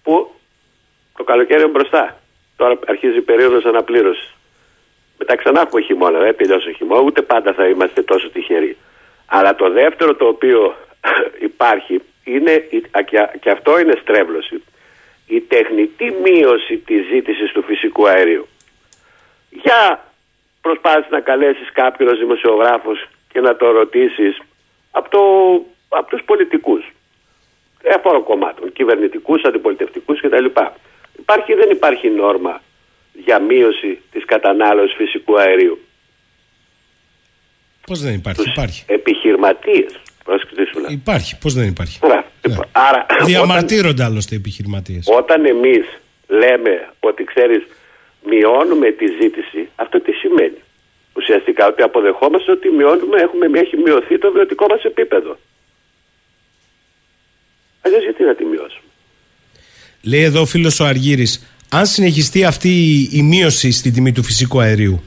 που το καλοκαίρι είναι μπροστά. Τώρα αρχίζει η περίοδος αναπλήρωσης. Μετά ξανά έχουμε χειμώνα, δεν τελειώσει ο χειμώνα, ούτε πάντα θα είμαστε τόσο τυχεροί. Αλλά το δεύτερο το οποίο (clears throat) υπάρχει είναι, και αυτό είναι στρέβλωση, η τεχνητή μείωση της ζήτησης του φυσικού αερίου. Για προσπάθησε να καλέσεις κάποιον δημοσιογράφος και να το ρωτήσεις από, το, από τους πολιτικούς εφόρων κομμάτων, κυβερνητικούς, αντιπολιτευτικούς κτλ. Υπάρχει δεν υπάρχει νόρμα για μείωση της κατανάλωσης φυσικού αερίου. Πώς δεν υπάρχει, Τους υπάρχει. επιχειρηματίες. Υπάρχει, πώς δεν υπάρχει. Άρα, Ναι. άρα, Διαμαρτύρονται όταν, άλλωστε οι επιχειρηματίες. όταν εμείς λέμε ότι ξέρεις μειώνουμε τη ζήτηση, αυτό τι σημαίνει; Ουσιαστικά ότι αποδεχόμαστε ότι μειώνουμε, έχουμε, έχει μειωθεί το βιωτικό μας επίπεδο. Αλλιώς γιατί να τη μειώσουμε; Λέει εδώ ο φίλος ο Αργύρης, αν συνεχιστεί αυτή η- η μείωση στην τιμή του φυσικού αερίου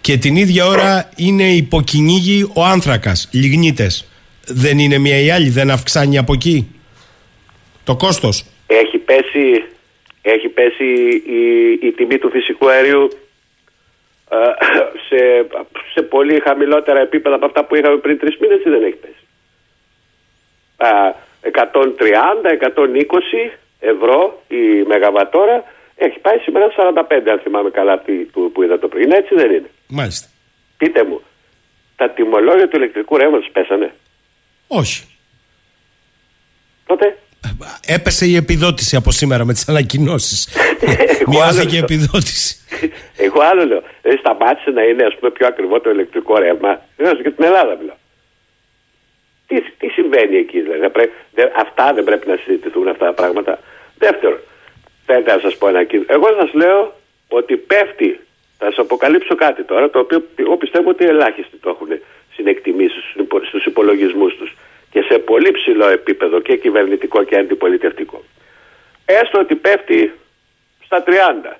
και την ίδια ώρα είναι υποκυνήγη ο άνθρακας, λιγνίτες, δεν είναι μία ή άλλη, δεν αυξάνει από εκεί; Το κόστος; Έχει πέσει, έχει πέσει η, η τιμή του φυσικού αερίου ε, σε, σε πολύ χαμηλότερα επίπεδα από αυτά που είχαμε πριν τρεις μήνες ή δεν έχει πέσει; Α, 130-120 ευρώ η μεγαβατόρα έχει πάει σήμερα 45 αν θυμάμαι καλά από τι- που, που είδα το πρωί. Είναι έτσι δεν είναι. Μάλιστα. Πείτε μου, τα τιμολόγια του ηλεκτρικού ρεύματος πέσανε; Όχι. Τότε; Έπεσε η επιδότηση από σήμερα με τις ανακοινώσεις. Εγώ άλλο Μειώθηκε η λέω. επιδότηση. Εγώ άλλο λέω. Δεν σταμάτησε να είναι ας πούμε, πιο ακριβό το ηλεκτρικό ρεύμα. Δεν και την Ελλάδα μιλάω. Τι, τι συμβαίνει εκεί, δηλαδή. Δεν πρέ- δεν- αυτά δεν πρέπει να συζητηθούν αυτά τα πράγματα. Δεύτερον, θέλετε να σας πω ένα κίνητο. Εγώ σας λέω ότι πέφτει. Θα σας αποκαλύψω κάτι τώρα, το οποίο εγώ πιστεύω ότι ελάχιστοι το έχουν συνεκτιμήσει στους υπολογισμούς τους και σε πολύ ψηλό επίπεδο και κυβερνητικό και αντιπολιτευτικό. Έστω ότι πέφτει στα 30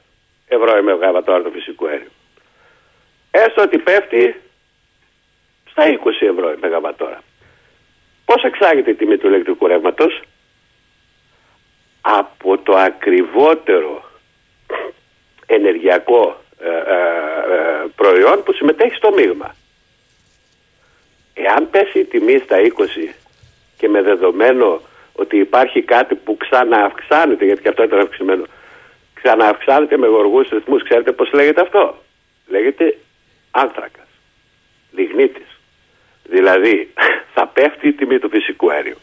ευρώ η μεγαβατόρα το φυσικό αέριο. Έστω ότι πέφτει στα 20 ευρώ η μεγαβατόρα. Πώς εξάγεται η τιμή του ηλεκτρικού ρεύματος; Από το ακριβότερο ενεργειακό ε, ε, ε, προϊόν που συμμετέχει στο μείγμα. Εάν πέσει η τιμή στα 20 και με δεδομένο ότι υπάρχει κάτι που ξανααυξάνεται, γιατί και αυτό ήταν αυξημένο, ξανααυξάνεται με γοργούς ρυθμούς, ξέρετε πώς λέγεται αυτό; Λέγεται άνθρακας, λιγνίτης. Δηλαδή (laughs) θα πέφτει η τιμή του φυσικού αέριου.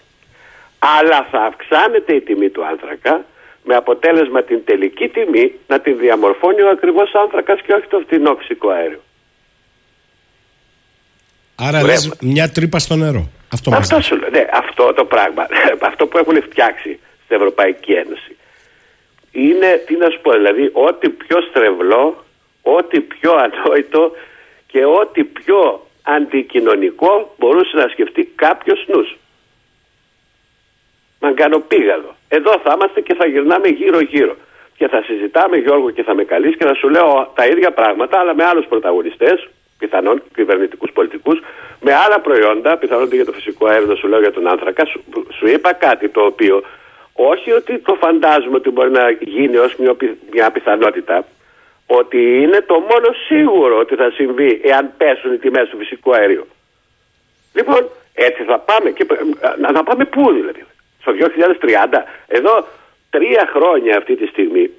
Αλλά θα αυξάνεται η τιμή του άνθρακα με αποτέλεσμα την τελική τιμή να την διαμορφώνει ο ακριβώς άνθρακας και όχι το φτηνό φυσικό αέριο. Άρα Ρεύμα. λες μια τρύπα στο νερό. Αυτό μας Αυτό λες. σου λέω. Ναι, αυτό το πράγμα. (laughs) αυτό που έχουν φτιάξει στην Ευρωπαϊκή Ένωση. Είναι, τι να σου πω, δηλαδή, ό,τι πιο στρεβλό, ό,τι πιο ανόητο και ό,τι πιο αντικοινωνικό μπορούσε να σκεφτεί κάποιος νους. Μαγκανοπήγαδο. Εδώ θα είμαστε και θα γυρνάμε γύρω-γύρω. Και θα συζητάμε, Γιώργο, και θα με καλείς και θα σου λέω τα ίδια πράγματα, αλλά με άλλους πρωταγωνιστές, πιθανόν κυβερνητικούς πολιτικούς, με άλλα προϊόντα, πιθανόν και για το φυσικό αέριο, να σου λέω για τον άνθρακα. Σου, σου είπα κάτι το οποίο όχι ότι το φαντάζομαι ότι μπορεί να γίνει ως μια, πι- μια πιθανότητα, ότι είναι το μόνο σίγουρο ότι θα συμβεί εάν πέσουν οι τιμές του φυσικού αερίου. Λοιπόν, έτσι θα πάμε. Και, να, να πάμε πού δηλαδή. Στο 2030. Εδώ τρία χρόνια αυτή τη στιγμή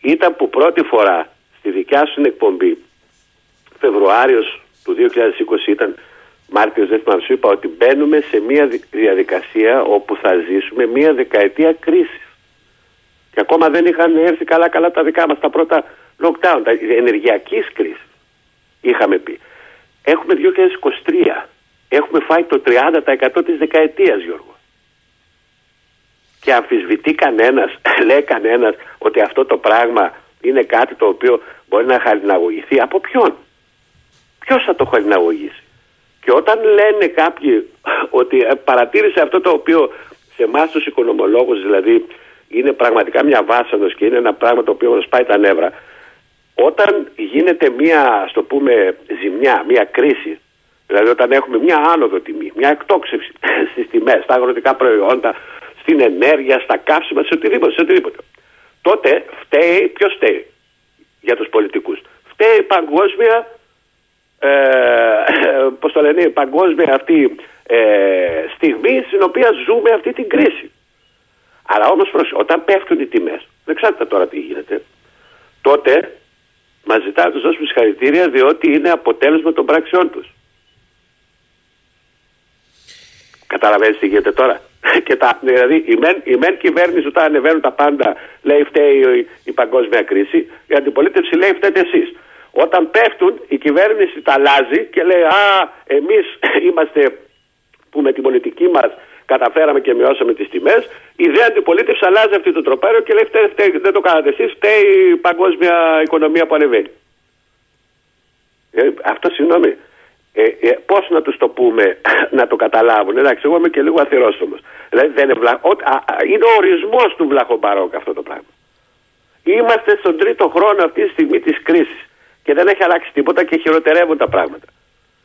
ήταν που πρώτη φορά στη δικιά σου εκπομπή Φεβρουάριος του 2020 ήταν Μάρτιος δεν θυμάμαι σου είπα ότι μπαίνουμε σε μια δι- διαδικασία όπου θα ζήσουμε μια δεκαετία κρίσης. Και ακόμα δεν είχαν έρθει καλά καλά τα δικά μας τα πρώτα lockdown, τα ενεργειακής κρίσης είχαμε πει. Έχουμε 2023. Έχουμε φάει το 30% της δεκαετίας, Γιώργο. Και αμφισβητεί κανένας, (laughs) λέει κανένας ότι αυτό το πράγμα είναι κάτι το οποίο μπορεί να χαλιναγωγηθεί. Από ποιον; Ποιος θα το χαλιναγωγήσει; Και όταν λένε κάποιοι ότι ε, παρατήρησε αυτό το οποίο σε εμάς τους οικονομολόγους δηλαδή είναι πραγματικά μια βάσανος και είναι ένα πράγμα το οποίο μας πάει τα νεύρα όταν γίνεται μια, ας το πούμε, ζημιά, μια κρίση Δηλαδή όταν έχουμε μια άνοδο τιμή, μια εκτόξευση (laughs) στις τιμές, στα αγροτικά προϊόντα, στην ενέργεια, στα καύσιμα, σε οτιδήποτε, σε οτιδήποτε. Τότε φταίει, ποιος φταίει; Για τους πολιτικούς. Φταίει η παγκόσμια, ε, (coughs) πώς το λένε, η παγκόσμια αυτή ε, στιγμή στην οποία ζούμε αυτή την κρίση. Αλλά όμως όταν πέφτουν οι τιμές, δεν ξέρετε τώρα τι γίνεται, τότε μας ζητά να τους δώσουμε συγχαρητήρια διότι είναι αποτέλεσμα των πράξεών τους. Καταλαβαίνεις τι γίνεται τώρα. (laughs) Και τα, δηλαδή η μεν, η μεν κυβέρνηση όταν ανεβαίνουν τα πάντα λέει φταίει η, η παγκόσμια κρίση, η αντιπολίτευση λέει φταίτε εσείς. Όταν πέφτουν η κυβέρνηση τα αλλάζει και λέει α εμείς (clears throat) είμαστε που με την πολιτική μας καταφέραμε και μειώσαμε τις τιμές η δε αντιπολίτευση αλλάζει αυτή το τροπέριο και λέει φταίει, φταίει, δεν το κάνατε εσείς φταίει η παγκόσμια οικονομία που ανεβαίνει. Ε, αυτό συγγνώμη ε, ε, Πώς να τους το πούμε (clears throat) να το καταλάβουν. Εντάξει, εγώ είμαι και λίγο αθυρόστομος. Δηλαδή δεν είναι, βλα... είναι ο ορισμός του βλαχομπαρόκ αυτό το πράγμα. Είμαστε στον τρίτο χρόνο αυτή τη στιγμή της κρίσης και δεν έχει αλλάξει τίποτα και χειροτερεύουν τα πράγματα.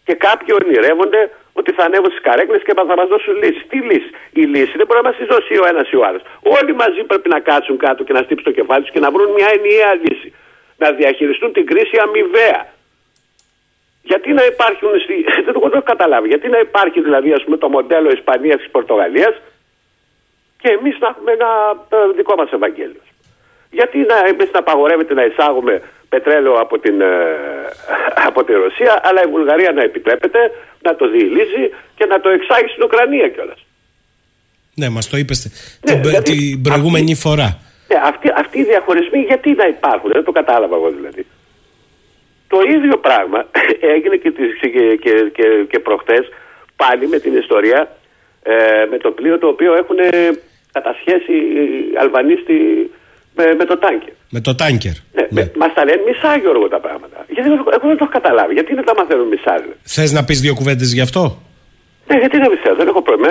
Και κάποιοι ονειρεύονται ότι θα ανέβουν στις καρέκλες και θα μας δώσουν λύσει. Τι λύση; Η λύση δεν μπορεί να μας τη δώσει ο ένας ή ο άλλος. Όλοι μαζί πρέπει να κάτσουν κάτω και να στύψουν το κεφάλι τους και να βρουν μια ενιαία λύση. Να διαχειριστούν την κρίση αμοιβαία. Γιατί να υπάρχουν, στη... (laughs) δεν το έχω καταλάβει, γιατί να υπάρχει δηλαδή ας πούμε, το μοντέλο Ισπανίας της Πορτογαλίας και εμείς να έχουμε ένα δικό μας Ευαγγέλιο. Γιατί να, εμείς να απαγορεύεται να εισάγουμε πετρέλαιο από την, ε, από τη Ρωσία, αλλά η Βουλγαρία να επιτρέπεται να το διηλύσει και να το εξάγει στην Ουκρανία κιόλας. Ναι, μας το είπες ναι, την, δηλαδή, την προηγούμενη αυτή, φορά. Ναι, αυτοί, αυτοί οι διαχωρισμοί γιατί να υπάρχουν, δεν το κατάλαβα εγώ δηλαδή. Το ίδιο πράγμα (coughs) έγινε και, και, και, και, και προχτές πάλι με την ιστορία ε, με το πλοίο το οποίο έχουν κατασχέσει οι Αλβανοί με, με το τάνκερ. Με το τάνκερ. Ναι, ναι. Μας τα λένε μισά Γιώργο τα πράγματα. Γιατί εγώ δεν το έχω καταλάβει. Γιατί δεν τα μαθαίνουν μισά. Θες να πεις δύο κουβέντες γι' αυτό; Ναι, γιατί να πιστεύω. Δεν έχω πρόβλημα.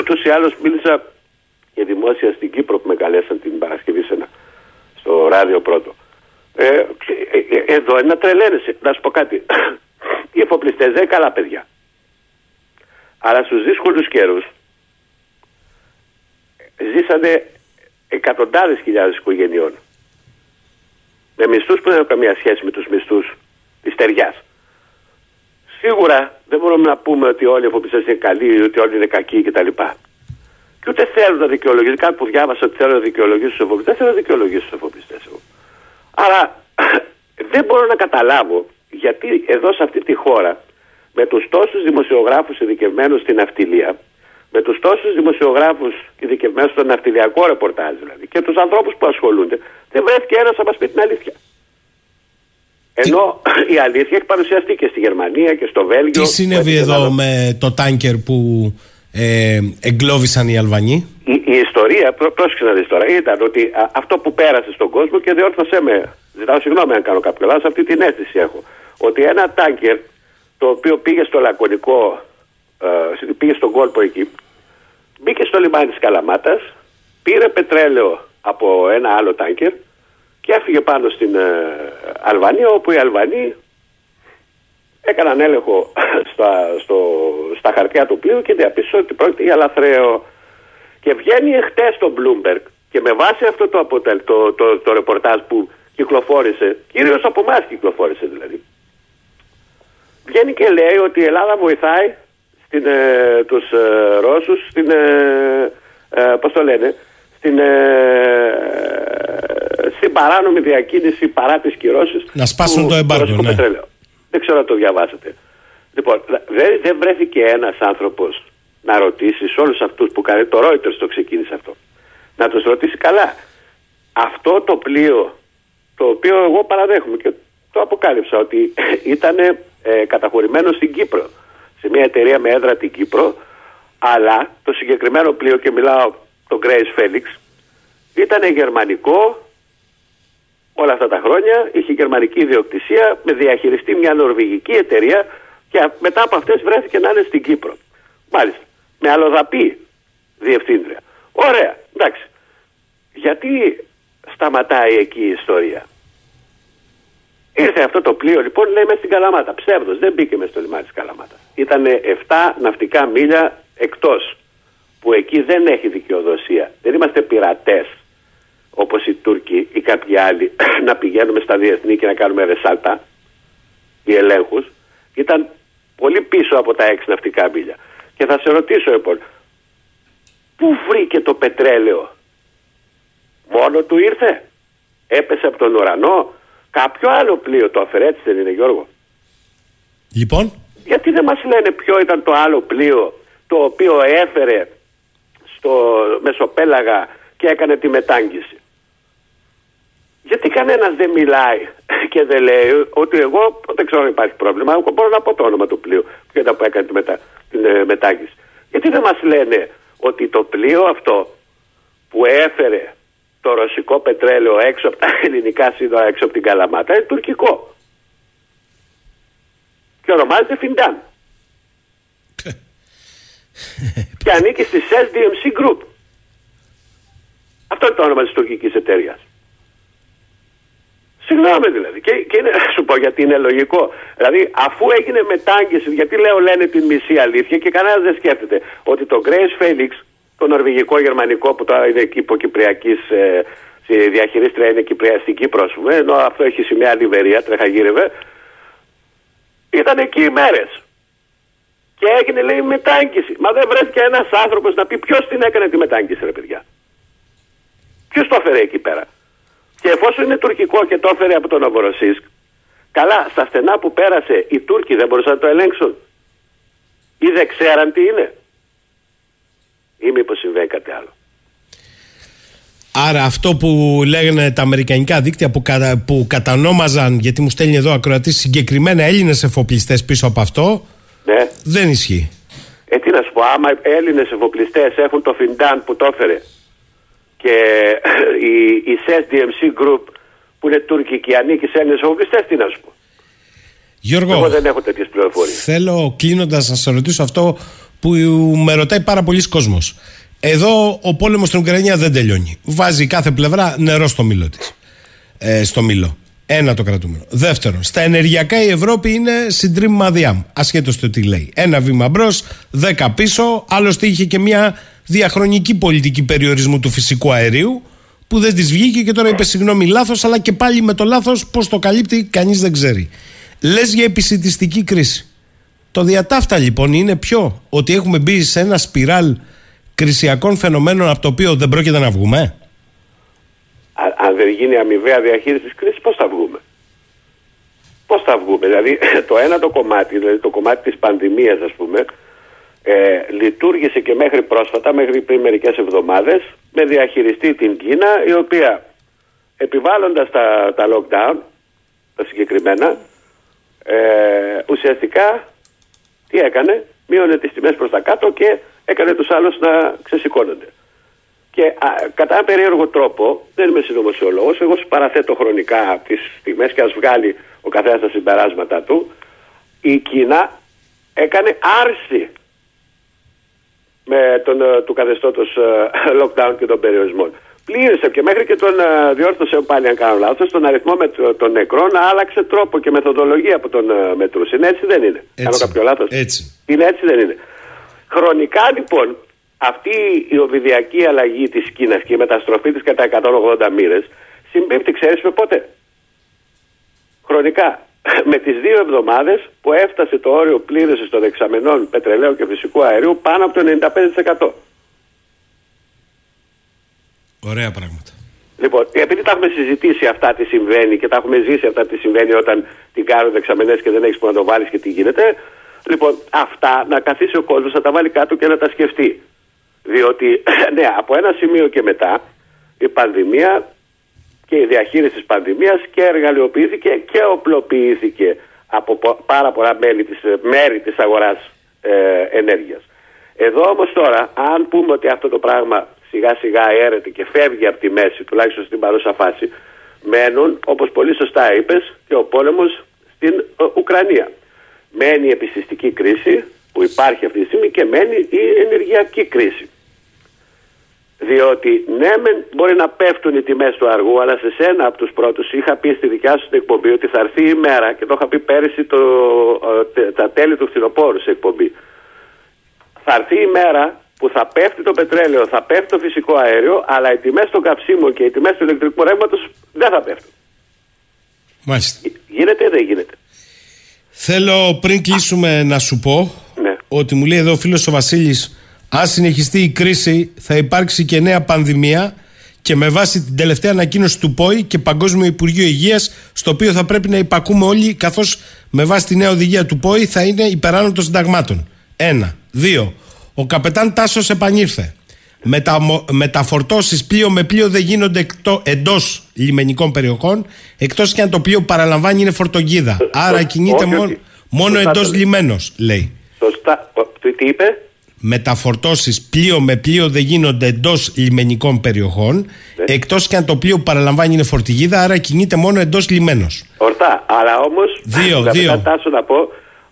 Ούτως ή άλλως μίλησα για δημόσια στην Κύπρο που με καλέσαν την Παρασκευή σε ένα, στο ράδιο πρώτο. Ε, ε, ε, εδώ είναι να τρελαίνεσαι. Να σου πω κάτι. (clears throat) Οι εφοπλιστές δεν είναι καλά παιδιά. Αλλά στους δύσκολους καιρούς ζήσανε εκατοντάδες χιλιάδες οικογενειών. Με μισθούς που δεν έχουν καμία σχέση με τους μισθούς της ταιριάς. Σίγουρα δεν μπορούμε να πούμε ότι όλοι οι εφοπλιστές είναι καλοί, ότι όλοι είναι κακοί κτλ. Και ούτε θέλω να δικαιολογήσω. Κάτι που διάβασα ότι θέλω να δικαιολογήσω τους εφοπλιστές. Δεν θέλω να δικαιολογήσω τους εφοπλιστές. Άρα (clears throat) δεν μπορώ να καταλάβω γιατί εδώ σε αυτή τη χώρα με τους τόσους δημοσιογράφους ειδικευμένους στην αυτιλία με τους τόσους δημοσιογράφους ειδικευμένους στο ναυτιλιακό ρεπορτάζ δηλαδή και τους ανθρώπους που ασχολούνται δεν βρέθηκε ένας να μας πει την αλήθεια. Ενώ (clears throat) η αλήθεια έχει παρουσιαστεί και στη Γερμανία και στο Βέλγιο. Τι συνέβη εδώ με το τάνκερ που ε, εγκλώβησαν οι Αλβανοί; Η, η ιστορία, πρόσεξε να δεις τώρα, ήταν ότι αυτό που πέρασε στον κόσμο και διόρθωσέ με, ζητάω συγγνώμη αν κάνω κάποιο λάθος, αυτή την αίσθηση έχω, ότι ένα τάνκερ το οποίο πήγε στο Λακωνικό, ε, πήγε στον κόλπο εκεί, μπήκε στο λιμάνι της Καλαμάτας, πήρε πετρέλαιο από ένα άλλο τάνκερ και έφυγε πάνω στην ε, Αλβανία όπου οι Αλβανοί έκαναν έλεγχο (clears throat) στα, στο, στα χαρτιά του πλοίου και διαπίστωσαν ότι πρόκειται για λαθρέο. Και βγαίνει εχθέ το Bloomberg και με βάση αυτό το, αποτελ, το, το, το, ρεπορτάζ που κυκλοφόρησε, κυρίως από εμάς κυκλοφόρησε δηλαδή, βγαίνει και λέει ότι η Ελλάδα βοηθάει στην, ε, τους ε, Ρώσους στην, ε, ε, πώς το λένε, στην, ε, στην παράνομη διακίνηση παρά τις κυρώσεις να σπάσουν το εμπάργκο, ναι. Δεν ξέρω αν το διαβάσατε. Λοιπόν, δεν, δεν βρέθηκε ένας άνθρωπος να ρωτήσει σε όλους αυτούς που κάνει. Το Reuters το ξεκίνησε αυτό. Να τους ρωτήσει καλά. Αυτό το πλοίο, το οποίο εγώ παραδέχομαι και το αποκάλυψα ότι (clears throat) ήταν ε, καταχωρημένο στην Κύπρο. Σε μια εταιρεία με έδρα την Κύπρο. Αλλά το συγκεκριμένο πλοίο, και μιλάω το Grace Felix, ήταν γερμανικό όλα αυτά τα χρόνια είχε γερμανική ιδιοκτησία με διαχειριστεί μια νορβηγική εταιρεία και μετά από αυτές βρέθηκε να είναι στην Κύπρο. Μάλιστα. Με αλλοδαπή διευθύντρια. Ωραία. Εντάξει. Γιατί σταματάει εκεί η ιστορία; Ήρθε αυτό το πλοίο λοιπόν, λέει μέσα στην Καλαμάτα. Ψεύδος, δεν μπήκε μέσα στο λιμάνι της Καλαμάτας. Ήταν 7 ναυτικά μίλια εκτός. Που εκεί δεν έχει δικαιοδοσία. Δεν είμαστε πειρατές όπως οι Τούρκοι ή κάποιοι άλλοι (clears throat) να πηγαίνουμε στα διεθνή και να κάνουμε ρεσάλτα ή ελέγχους. Ήταν πολύ πίσω από τα 6 ναυτικά μίλια. Και θα σε ρωτήσω λοιπόν, πού βρήκε το πετρέλαιο, μόνο του ήρθε, έπεσε από τον ουρανό, κάποιο άλλο πλοίο το έφερε, έτσι δεν είναι Γιώργο; Λοιπόν. Γιατί δεν μας λένε ποιο ήταν το άλλο πλοίο το οποίο έφερε στο Μεσοπέλαγα και έκανε τη μετάγγιση. Γιατί κανένας δεν μιλάει και δεν λέει ότι εγώ δεν ξέρω αν υπάρχει πρόβλημα. Εγώ μπορώ να πω το όνομα του πλοίου που ήταν που έκανε τη μετα, την ε, μετάγγιση. Γιατί δεν μας λένε ότι το πλοίο αυτό που έφερε το ρωσικό πετρέλαιο έξω από τα ελληνικά σύνορα, έξω από την Καλαμάτα, είναι τουρκικό. Και ονομάζεται Φιντάν. (laughs) και ανήκει στη SDMC Group. Αυτό είναι το όνομα της τουρκικής εταιρείας. Συγγνώμη δηλαδή. Και, και είναι, (laughs) σου πω γιατί είναι λογικό. Δηλαδή, αφού έγινε μετάγγιση, γιατί λέω λένε την μισή αλήθεια και κανένας δεν σκέφτεται ότι το Grace Felix, το νορβηγικό-γερμανικό που τώρα είναι υποκυπριακής ε, διαχειρίστρια, είναι κυπριακή στην Κύπρος, α πούμε, ενώ αυτό έχει σημαία Λιβερία, τρεχαγύρευε, ήταν εκεί οι μέρες. Και έγινε λέει μετάγγιση. Μα δεν βρέθηκε ένας άνθρωπος να πει ποιος την έκανε τη μετάγγιση, ρε παιδιά. Ποιος το έφερε εκεί πέρα. Και εφόσον είναι τουρκικό και το έφερε από τον Νοβοροσίσκ, καλά, στα στενά που πέρασε οι Τούρκοι δεν μπορούσαν να το ελέγξουν. Ή δεν ξέραν τι είναι. Ή μήπως συμβαίνει κάτι άλλο. Άρα αυτό που λέγανε τα αμερικανικά δίκτυα που, κατα, που κατανόμαζαν, γιατί μου στέλνει εδώ ακροατής συγκεκριμένα Έλληνες εφοπλιστές πίσω από αυτό, ναι. δεν ισχύει. Ε, τι να σου πω, άμα Έλληνες εφοπλιστές έχουν το Φιντάν που το έφερε και (clears throat) η, η SES Group που είναι τουρκική ανήκει σε Έλληνες εφοπλιστές, τι να σου πω. Γιώργο, Εγώ δεν έχω τέτοιες πληροφορίες. Θέλω κλείνοντας να σα ρωτήσω αυτό που με ρωτάει πάρα πολλοί κόσμος. Εδώ ο πόλεμος στην Ουκρανία δεν τελειώνει. Βάζει κάθε πλευρά νερό στο μήλο της. Ε, στο μήλο. Ένα το κρατούμενο. Δεύτερον, στα ενεργειακά η Ευρώπη είναι συντρίμμα διάμ. Ασχέτως το τι λέει. Ένα βήμα μπρος, δέκα πίσω. Άλλωστε είχε και μια διαχρονική πολιτική περιορισμού του φυσικού αερίου που δεν της βγήκε και τώρα είπε συγγνώμη λάθος, αλλά και πάλι με το λάθος πώς το καλύπτει κανείς δεν ξέρει. Λες για επισητιστική κρίση. Το διατάφτα λοιπόν είναι ποιο, ότι έχουμε μπει σε ένα σπιράλ κρισιακών φαινομένων από το οποίο δεν πρόκειται να βγούμε; Α, αν δεν γίνει αμοιβαία διαχείριση της κρίσης, πώς θα βγούμε; Πώς θα βγούμε; Δηλαδή (clears throat) το ένα το κομμάτι, δηλαδή το κομμάτι της πανδημίας ας πούμε, ε, λειτουργήσε και μέχρι πρόσφατα, μέχρι πριν μερικές εβδομάδες, με διαχειριστή την Κίνα, η οποία επιβάλλοντας τα, τα lockdown, τα συγκεκριμένα, ε, ουσιαστικά τι έκανε, μείωνε τις τιμές προς τα κάτω και έκανε τους άλλους να ξεσηκώνονται. Και α, κατά ένα περίεργο τρόπο, δεν είμαι συνωμοσιολόγος, εγώ σου παραθέτω χρονικά τις στιγμές και ας βγάλει ο καθένας τα συμπεράσματα του, η Κίνα έκανε άρση με τον, του καθεστώτος lockdown και των περιορισμών. Πλήρησε και μέχρι και τον διόρθωσε πάλι αν κάνω λάθος τον αριθμό με των νεκρών άλλαξε τρόπο και μεθοδολογία που τον μετρούσε. Είναι έτσι δεν είναι. Έτσι. Κάνω κάποιο λάθος. Έτσι. Είναι έτσι δεν είναι. Χρονικά λοιπόν αυτή η οβιδιακή αλλαγή της Κίνας και η μεταστροφή της κατά 180 μοίρες συμπίπτει ξέρεις με πότε; Χρονικά (laughs) με τις δύο εβδομάδες που έφτασε το όριο πλήρωσης των δεξαμενών πετρελαίου και φυσικού αερίου πάνω από το 95%. Ωραία πράγματα. Λοιπόν, επειδή τα έχουμε συζητήσει αυτά τι συμβαίνει και τα έχουμε ζήσει αυτά τι συμβαίνει όταν την κάνουν δεξαμενέ και δεν έχεις που να το βάλεις και τι γίνεται. Λοιπόν, αυτά να καθίσει ο κόσμος να τα βάλει κάτω και να τα σκεφτεί. Διότι, (clears throat) ναι, από ένα σημείο και μετά η πανδημία και η διαχείριση της πανδημίας και εργαλειοποιήθηκε και οπλοποιήθηκε από πάρα πολλά μέλη της, μέρη της αγοράς ε, ενέργειας. Εδώ όμως τώρα, αν πούμε ότι αυτό το πράγμα σιγά σιγά αέρεται και φεύγει από τη μέση, τουλάχιστον στην παρούσα φάση, μένουν, όπως πολύ σωστά είπες, και ο πόλεμος στην ε, Ουκρανία. Μένει η επιστηστική κρίση που υπάρχει αυτή τη στιγμή και μένει η ενεργειακή κρίση. Διότι ναι, μεν μπορεί να πέφτουν οι τιμές του αργού, αλλά σε σένα από τους πρώτους είχα πει στη δικιά σου την εκπομπή ότι θα έρθει η μέρα και το είχα πει πέρυσι το, ε, τα τέλη του φθινοπόρου σε εκπομπή. Θα έρθει η μέρα που θα πέφτει το πετρέλαιο, θα πέφτει το φυσικό αέριο, αλλά οι τιμές των καυσίμων και οι τιμές του ηλεκτρικού ρεύματος δεν θα πέφτουν. Μάλιστα. Γίνεται ή δεν γίνεται; Θέλω πριν κλείσουμε να σου πω Ναι. ότι μου λέει εδώ ο φίλος ο Βασίλης αν συνεχιστεί η κρίση θα υπάρξει και νέα πανδημία και με βάση την τελευταία ανακοίνωση του ΠΟΗ και Παγκόσμιο Υπουργείο Υγείας στο οποίο θα πρέπει να υπακούμε όλοι καθώς με βάση τη νέα οδηγία του ΠΟΗ θα είναι υπεράνω των συνταγμάτων. Ένα. Δύο. Ο καπετάν Τάσος επανήρθε. Μεταμο... Μεταφορτώσεις πλοίο με πλοίο δεν γίνονται εκτό... εντός λιμενικών περιοχών εκτός και αν το πλοίο παραλαμβάνει είναι φορτογίδα. Άρα κινείται όχι, μόνο, όχι. μόνο Σωστά εντός το λέει. λιμένος λέει. Σωστά. Ο- Τι τι είπε, Μεταφορτώσεις πλοίο με πλοίο δεν γίνονται εντός λιμενικών περιοχών Ναι. εκτός και αν το πλοίο παραλαμβάνει είναι φορτηγίδα άρα κινείται μόνο εντός λιμένος. ορτά. Αλλά όμως. Δύο, δύο. Τάσο να πω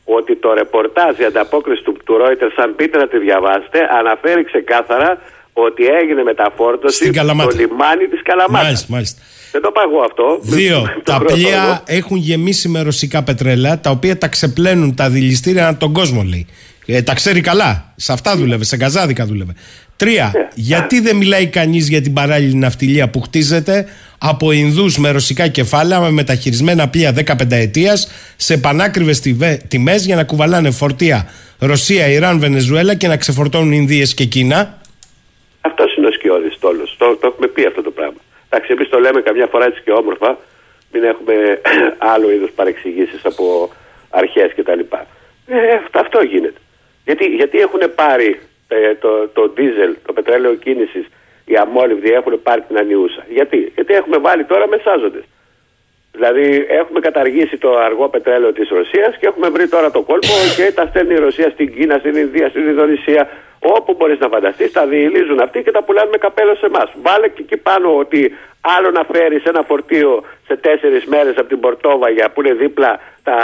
ότι το ρεπορτάζ η ανταπόκριση του, του Reuters, αν πείτε να τη διαβάσετε, αναφέρει ξεκάθαρα ότι έγινε μεταφόρτωση Στην Καλαμάτα. στο λιμάνι της Καλαμάτας. Μάλιστα, μάλιστα. Δεν το παγώ αυτό. Δύο. Το τα πρώτο πλοία εγώ. έχουν γεμίσει με ρωσικά πετρέλαια τα οποία τα ξεπλένουν τα δηληστήρια ανά τον κόσμο, λέει. Ε, τα ξέρει καλά. Σε αυτά δούλευε, σε γκαζάδικα δούλευε. Τρία. Ναι. Γιατί δεν μιλάει κανείς για την παράλληλη ναυτιλία που χτίζεται από Ινδούς με ρωσικά κεφάλαια με μεταχειρισμένα πλοία 15 ετίας σε πανάκριβες τιμές για να κουβαλάνε φορτία Ρωσία, Ιράν, Βενεζουέλα και να ξεφορτώνουν Ινδίες και Κίνα. Αυτό είναι ο σκιώδης τόλος. Το, το έχουμε πει αυτό το πράγμα. Εντάξει, εμείς το λέμε καμιά φορά έτσι και όμορφα. Μην έχουμε (clears throat) άλλο είδου παρεξηγήσεις από αρχές κτλ. Ε, αυτό, αυτό γίνεται. Γιατί, γιατί έχουν πάρει ε, το, το δίζελ, το πετρέλαιο κίνησης, οι αμόλυβδοι έχουν πάρει την ανιούσα. Γιατί, γιατί έχουμε βάλει τώρα μεσάζοντες. Δηλαδή έχουμε καταργήσει το αργό πετρέλαιο της Ρωσίας και έχουμε βρει τώρα το κόλπο (coughs) και τα στέλνει η Ρωσία στην Κίνα, στην Ινδία, στην Ινδονησία. Όπου μπορείς να φανταστείς τα διηλίζουν αυτοί και τα πουλάνε με καπέλο σε εμάς. Βάλε και εκεί πάνω ότι άλλο να φέρεις ένα φορτίο σε τέσσερις μέρες από την Πορτόβαγια που είναι δίπλα τα,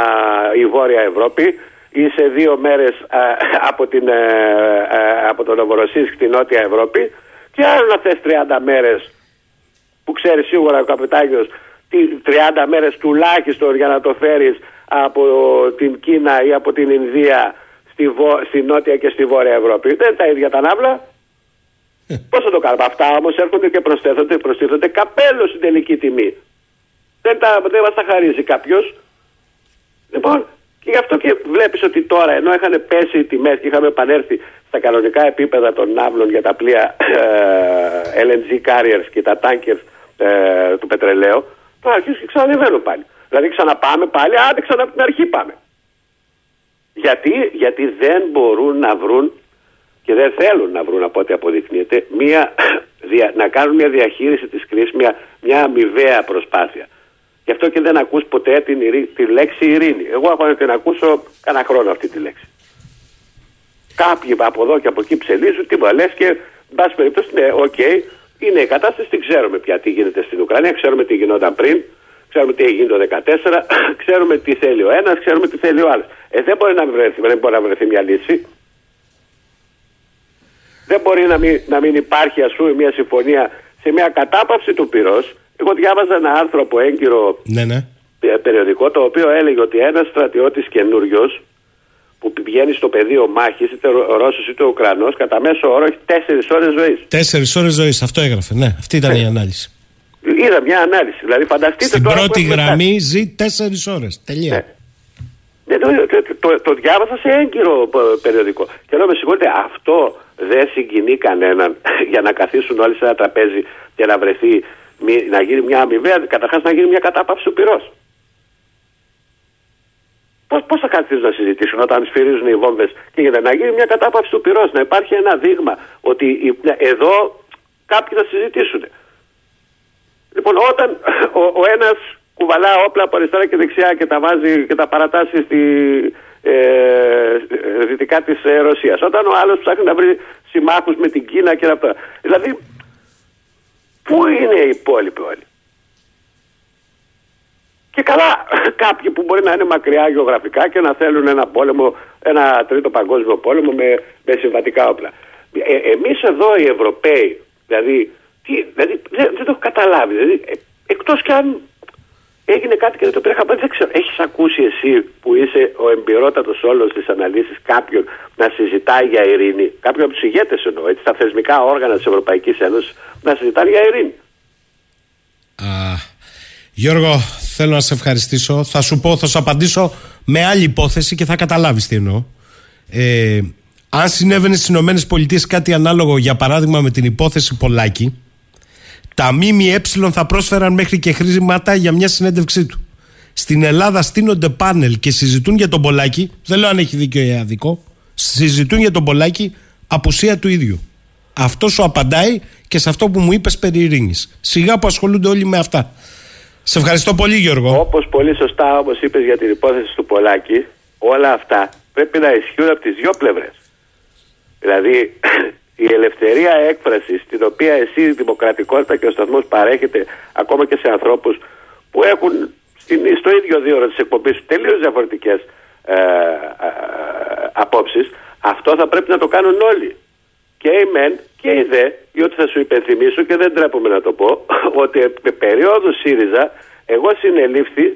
η Βόρεια Ευρώπη ή σε δύο μέρες α, (coughs) από, την, ε, ε, από τον Νοβοροσίσκ στη Νότια Ευρώπη και άλλο να θες 30 μέρες που ξέρεις σίγουρα ο καπετάνιος τι 30 μέρες τουλάχιστον για να το φέρεις από την Κίνα ή από την Ινδία στη, βο... στη Νότια και στη Βόρεια Ευρώπη. Δεν είναι τα ίδια τα ναύλα. Πώς θα το κάνουμε; Αυτά όμως έρχονται και προσθέτονται, προστίθονται καπέλο στην τελική τιμή. Δεν, τα, δεν μας τα χαρίζει κάποιος. Λοιπόν, και γι' αυτό και βλέπεις ότι τώρα ενώ είχαν πέσει οι τιμές και είχαμε επανέλθει στα κανονικά επίπεδα των ναύλων για τα πλοία ε, LNG carriers και τα tankers ε, του πετρελαίου, τώρα αρχίζουν και ξανανεβαίνουν πάλι. Δηλαδή ξαναπάμε πάλι, άντε ξανά από την αρχή πάμε. Γιατί, γιατί δεν μπορούν να βρουν και δεν θέλουν να βρουν από ό,τι αποδεικνύεται μια, (coughs) δια- να κάνουν μια διαχείριση της κρίσης, μια, μια αμοιβαία προσπάθεια. Γι' αυτό και δεν ακούς ποτέ την, ειρή- τη λέξη ειρήνη. Εγώ έχω να την ακούσω κανένα χρόνο αυτή τη λέξη. Κάποιοι από εδώ και από εκεί ψελλίζουν, τι μου λες και εν πάση περιπτώσει, ναι, οκ, είναι η κατάσταση, την ξέρουμε πια τι γίνεται στην Ουκρανία, ξέρουμε τι γινόταν πριν, ξέρουμε τι έγινε το 2014, (coughs) ξέρουμε τι θέλει ο ένας, ξέρουμε τι θέλει ο άλλος. Ε, δεν μπορεί να βρεθεί, δεν μπορεί να βρεθεί μια λύση. Δεν μπορεί να μην, να μην υπάρχει ας πούμε μια συμφωνία σε μια κατάπαυση του πυρός. Εγώ διάβαζα ένα άρθρο από έγκυρο Ναι, ναι. ε, περιοδικό το οποίο έλεγε ότι ένας στρατιώτης καινούριος που πηγαίνει στο πεδίο μάχης είτε ο Ρώσος είτε ο Ουκρανός κατά μέσο όρο έχει τέσσερις ώρες ζωής. Τέσσερις ώρες ζωής. Αυτό έγραφε. Ναι, αυτή ήταν η ανάλυση. Είδα μια ανάλυση. Δηλαδή φανταστείτε Στην τώρα που πρώτη έχουμε γραμμή ζει τέσσερις ώρες. Τελεία. Ναι. Ναι, το, το, το, το διάβασα σε έγκυρο ε, περιοδικό. Και λέω με συγχωρείτε, αυτό δεν συγκινεί κανέναν (laughs) για να καθίσουν όλοι σε ένα τραπέζι και να βρεθεί, μη- να γίνει μια αμοιβαία, καταρχάς να γίνει μια κατάπαυση του πυρός. Πώς, πώς θα καθίσουν να συζητήσουν όταν σφυρίζουν οι βόμβες και γίνεται να γίνει μια κατάπαυση του πυρός, να υπάρχει ένα δείγμα ότι η- εδώ κάποιοι θα συζητήσουν. Λοιπόν, όταν ο, ο ένας κουβαλά όπλα από αριστερά και δεξιά και τα βάζει και τα παρατάσσει στη, ε, ε, δυτικά της ε, Ρωσίας. Όταν ο άλλος ψάχνει να βρει συμμάχους με την Κίνα και αυτά. Δηλαδή, πού είναι οι υπόλοιποι όλοι; Και καλά, κάποιοι που μπορεί να είναι μακριά γεωγραφικά και να θέλουν ένα πόλεμο, ένα τρίτο παγκόσμιο πόλεμο με, με συμβατικά όπλα. Ε, εμείς εδώ οι Ευρωπαίοι Δηλαδή, τι, δηλαδή δεν, δεν το έχω καταλάβει. Δηλαδή, ε, Εκτός κι αν έγινε κάτι και δεν το πήρα Δεν ξέρω, έχεις ακούσει εσύ που είσαι ο εμπειρότατος όλος της αναλύσης κάποιον να συζητάει για ειρήνη, κάποιον από τους ηγέτες εννοώ, έτσι, τα θεσμικά όργανα της Ευρωπαϊκής Ένωσης να συζητάνε για ειρήνη. Α, Γιώργο, θέλω να σε ευχαριστήσω. Θα σου πω, θα σου απαντήσω με άλλη υπόθεση και θα καταλάβεις τι εννοώ. Ε, αν συνέβαινε στις ΗΠΑ κάτι ανάλογο, για παράδειγμα με την υπόθεση Πολάκη, τα ΜΜΕ θα πρόσφεραν μέχρι και χρήματα για μια συνέντευξή του. Στην Ελλάδα στείνονται πάνελ και συζητούν για τον Πολάκη. Δεν λέω αν έχει δίκιο ή αδικό. Συζητούν για τον Πολάκη απουσία του ίδιου. Αυτός σου απαντάει και σε αυτό που μου είπες περί ειρήνης. Σιγά που ασχολούνται όλοι με αυτά. Σε ευχαριστώ πολύ, Γιώργο. Όπως πολύ σωστά όμω είπες για την υπόθεση του Πολάκη, όλα αυτά πρέπει να ισχύουν από τις δύο πλευρές. Δηλαδή, (clears throat) η ελευθερία έκφρασης, την οποία εσύ η δημοκρατικότητα και ο σταθμός παρέχεται ακόμα και σε ανθρώπους που έχουν στην, στο ίδιο δύο ώρα της εκπομπής τελείως διαφορετικές ε, ε, απόψεις, αυτό θα πρέπει να το κάνουν όλοι. Και η μεν και η δε, διότι θα σου υπενθυμίσω και δεν τρέπομαι να το πω, (laughs) ότι με περίοδος ΣΥΡΙΖΑ εγώ συνελήφθη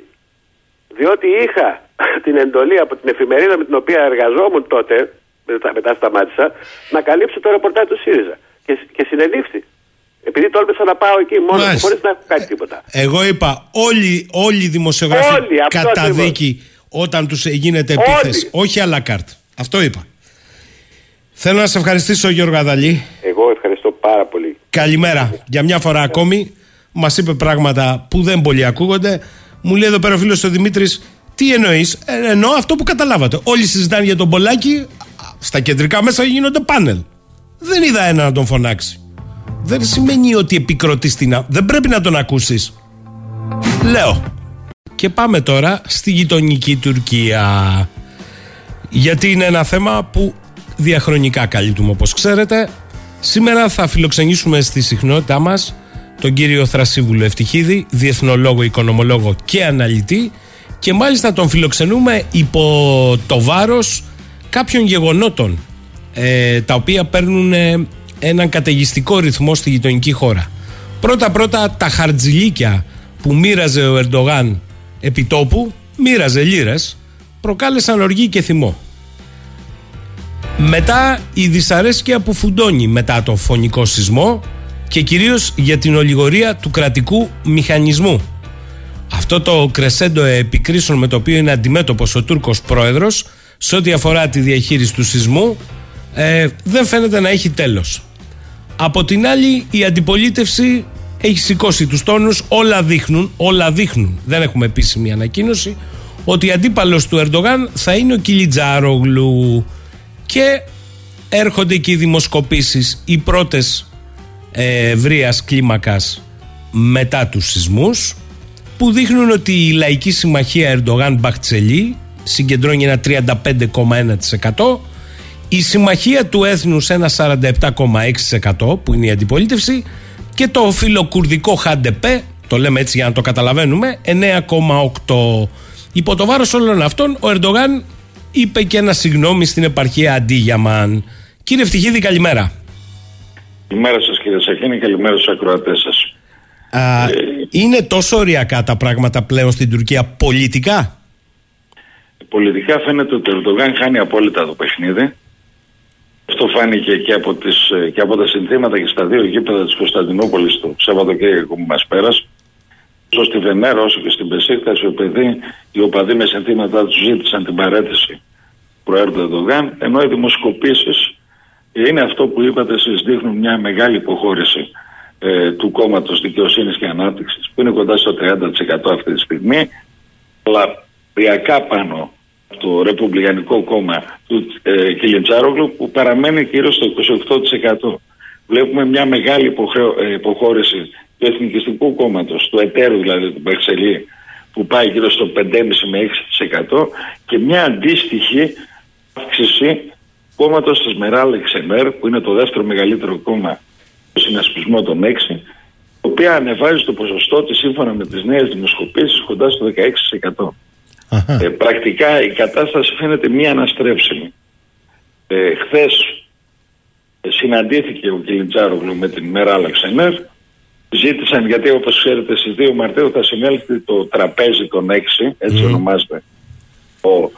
διότι είχα (laughs) την εντολή από την εφημερίδα με την οποία εργαζόμουν τότε μετά, μετά σταμάτησα, να καλύψω το ρεπορτάζ του ΣΥΡΙΖΑ. Και, και συνελήφθη. Επειδή τόλμησα να πάω εκεί μόνο χωρίς να έχω κάνει τίποτα. Εγώ είπα, όλοι, όλοι οι δημοσιογράφοι όλοι, κατά δίκη όταν τους γίνεται επίθεση. Όχι à la carte. Αυτό είπα. Θέλω να σε ευχαριστήσω, Γιώργο Αδαλή. Εγώ ευχαριστώ πάρα πολύ. Καλημέρα. Για μια φορά ακόμη μας είπε πράγματα που δεν πολύ ακούγονται. Μου λέει εδώ πέρα ο φίλος ο Δημήτρης, τι εννοείς, ε, εννοώ αυτό που καταλάβατε. Όλοι συζητάνε για τον Πολάκη, στα κεντρικά μέσα γίνονται πάνελ. Δεν είδα ένα να τον φωνάξει. Δεν σημαίνει ότι επικροτείς την. Δεν πρέπει να τον ακούσεις. Λέω. Και πάμε τώρα στη γειτονική Τουρκία. Γιατί είναι ένα θέμα που διαχρονικά καλύπτουμε όπως ξέρετε. Σήμερα θα φιλοξενήσουμε στη συχνότητά μας τον κύριο Θρασίβουλο Ευτυχίδη, διεθνολόγο, οικονομολόγο και αναλυτή και μάλιστα τον φιλοξενούμε υπό το βάρος κάποιων γεγονότων ε, τα οποία παίρνουν ε, έναν καταιγιστικό ρυθμό στη γειτονική χώρα. Πρώτα-πρώτα τα χαρτζιλίκια που μοίραζε ο Ερντογάν επιτόπου, μοίραζε λίρες, προκάλεσαν οργή και θυμό. Μετά η δυσαρέσκεια που φουντώνει μετά το φωνικό σεισμό και κυρίως για την ολιγορία του κρατικού μηχανισμού. Αυτό το κρεσέντο επικρίσεων με το οποίο είναι αντιμέτωπος ο Τούρκος πρόεδρος σε ό,τι αφορά τη διαχείριση του σεισμού ε, δεν φαίνεται να έχει τέλος. Από την άλλη η αντιπολίτευση έχει σηκώσει τους τόνους, όλα δείχνουν, όλα δείχνουν, δεν έχουμε επίσημη ανακοίνωση, ότι αντίπαλος του Ερντογάν θα είναι ο Κιλιτζάρογλου και έρχονται και οι δημοσκοπήσεις, οι πρώτες ε, ευρείας κλίμακας μετά τους σεισμούς που δείχνουν ότι η Λαϊκή Συμμαχία Ερντογάν Μπαχτσελή συγκεντρώνει ένα 35,1%. Η Συμμαχία του Έθνους ένα 47,6% που είναι η αντιπολίτευση και το φιλοκουρδικό ΧΑΝΤΕΠΕ, το λέμε έτσι για να το καταλαβαίνουμε, 9,8%. Υπό το βάρος όλων αυτών ο Ερντογάν είπε και ένα συγγνώμη στην επαρχία Αντίγιαμαν. Κύριε Ευτυχίδη καλημέρα. Καλημέρα σας κύριε Σαχίνη, καλημέρα στους ακροατές σας. Α, ε... Είναι τόσο ωριακά τα πράγματα πλέον στην Τουρκία πολιτικά; Πολιτικά φαίνεται ότι ο Ερντογάν χάνει απόλυτα το παιχνίδι. Αυτό φάνηκε και από, τις, και από τα συνθήματα και στα δύο γήπεδα της Κωνσταντινούπολης το Σαββατοκύριακο που μας πέρασε. Όσο στη Βενέρα όσο και στην Πεσίχτα, ο παιδί, οι οπαδοί με συνθήματά τους ζήτησαν την παρέτηση προέρχονται Ερντογάν, ενώ οι δημοσκοπήσεις είναι αυτό που είπατε εσείς δείχνουν μια μεγάλη υποχώρηση ε, του κόμματος δικαιοσύνης και ανάπτυξης που είναι κοντά στο 30% αυτή τη στιγμή αλλά πριακά πάνω το Ρεπουμπλικανικό κόμμα του ε, Κιλιτσάρογλου που παραμένει γύρω στο 28%. Βλέπουμε μια μεγάλη υποχρεω, ε, υποχώρηση του Εθνικιστικού κόμματος, του εταίρου δηλαδή του Μπαξελή που πάει γύρω στο 5,5 με 6% και μια αντίστοιχη αύξηση κόμματος της Μεράλ Εξεμέρ, που είναι το δεύτερο μεγαλύτερο κόμμα στο συνασπισμό των 6, το οποίο ανεβάζει το ποσοστό της σύμφωνα με τις νέες δημοσκοπήσεις κοντά στο 16%. Ε, πρακτικά η κατάσταση φαίνεται μία αναστρέψιμη. Ε, Χθες συναντήθηκε ο Κιλιτζάρογλου με την Μέρα Αλεξενέρ ζήτησαν γιατί όπως ξέρετε στις 2 Μαρτίου θα συνέλθει το τραπέζι των 6 έτσι mm. ονομάζεται ο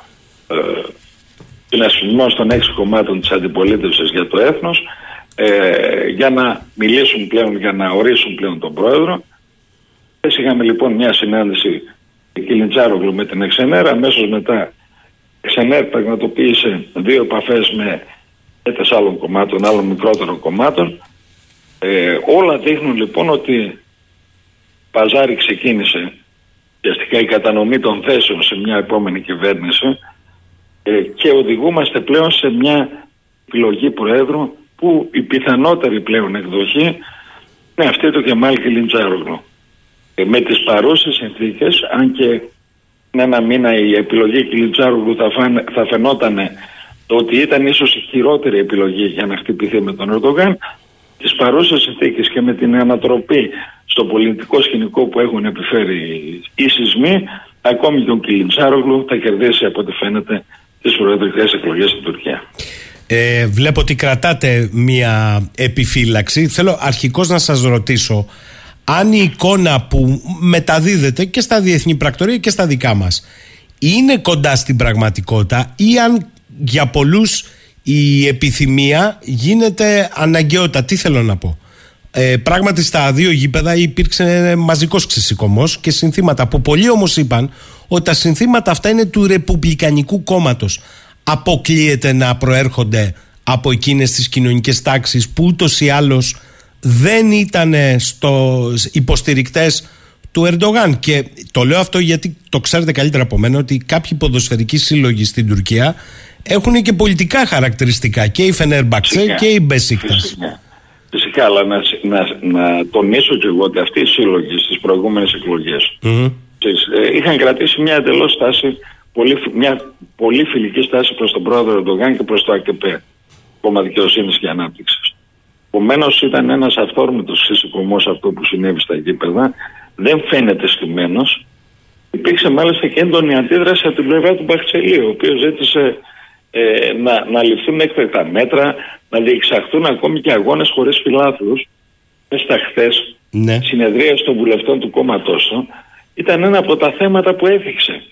ε, συνασπισμός των 6 κομμάτων της αντιπολίτευσης για το έθνος ε, για να μιλήσουν πλέον, για να ορίσουν πλέον τον πρόεδρο. Είχαμε λοιπόν μια συνάντηση Κιλιντζάρογλου με την Εξενέρα, αμέσως μετά Εξενέρ πραγματοποίησε δύο επαφές με έτες άλλων κομμάτων, άλλων μικρότερων κομμάτων. Ε, όλα δείχνουν λοιπόν ότι παζάρι ξεκίνησε ουσιαστικά η κατανομή των θέσεων σε μια επόμενη κυβέρνηση ε, και οδηγούμαστε πλέον σε μια επιλογή Προέδρου που η πιθανότερη πλέον εκδοχή είναι αυτή του Κεμάλ Κιλιντζάρογλου. Ε, με τις παρούσες συνθήκες, αν και ένα μήνα η επιλογή Κιλιντζάρογλου θα, θα φαινόταν ότι ήταν ίσως η χειρότερη επιλογή για να χτυπηθεί με τον Ερντογάν, τις παρούσες συνθήκες και με την ανατροπή στο πολιτικό σκηνικό που έχουν επιφέρει οι σεισμοί, ακόμη και ο Κιλιντζάρογλου θα κερδίσει από ό,τι φαίνεται τις προεδρικές εκλογές στην Τουρκία. Ε, βλέπω ότι κρατάτε μία επιφύλαξη. Θέλω αρχικώς να σας ρωτήσω αν η εικόνα που μεταδίδεται και στα διεθνή πρακτορία και στα δικά μας είναι κοντά στην πραγματικότητα ή αν για πολλούς η επιθυμία γίνεται αναγκαιότητα. Τι θέλω να πω; Ε, πράγματι στα δύο γήπεδα υπήρξε μαζικός ξεσηκωμός και συνθήματα που πολλοί όμως είπαν ότι τα συνθήματα αυτά είναι του Ρεπουμπλικανικού κόμματος αποκλείεται να προέρχονται από εκείνες τις κοινωνικές τάξεις που ούτως ή άλλως δεν ήταν στο υποστηρικτές του Ερντογάν και το λέω αυτό γιατί το ξέρετε καλύτερα από μένα ότι κάποιοι ποδοσφαιρικοί σύλλογοι στην Τουρκία έχουν και πολιτικά χαρακτηριστικά και η Φενέρμπαξε και η Μπεσίκτας Φυσικά. Φυσικά, αλλά να, να, να τονίσω και εγώ ότι αυτοί οι σύλλογοι στις προηγούμενες εκλογές mm-hmm. είχαν κρατήσει μια εντελώς στάση πολύ, μια πολύ φιλική στάση προς τον πρόεδρο Ερντογάν και προς το ΑΚΠ, κόμμα δικαιοσύνης και ανάπτυξης. Επομένως ήταν ένας αυθόρμητος συσσυκωμός αυτό που συνέβη στα γήπεδα, δεν φαίνεται στημένο. Υπήρξε μάλιστα και έντονη αντίδραση από την πλευρά του Μπαχτσελίου, ο οποίος ζήτησε ε, να, να ληφθούν έκτακτα μέτρα, να διεξαχθούν ακόμη και αγώνες χωρίς φιλάθλους. Στα χθες ναι. συνεδρία των βουλευτών του κόμματός του ήταν ένα από τα θέματα που έθιξε.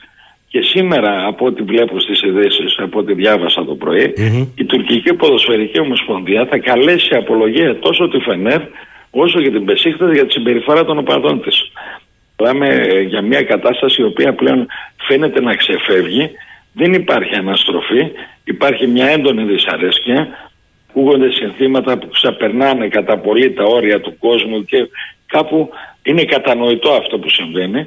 Και σήμερα από ό,τι βλέπω στις ειδήσεις, από ό,τι διάβασα το πρωι η τουρκική ποδοσφαιρική ομοσπονδία θα καλέσει απολογία τόσο τη Φενέρ όσο και την Πεσίχτα για τη συμπεριφορά των οπαδών της. Μιλάμε ε, για μια κατάσταση η οποία πλέον φαίνεται να ξεφεύγει, δεν υπάρχει αναστροφή, υπάρχει μια έντονη δυσαρέσκεια, ακούγονται συνθήματα που ξαπερνάνε κατά πολύ τα όρια του κόσμου και κάπου είναι κατανοητό αυτό που συμβαίνει.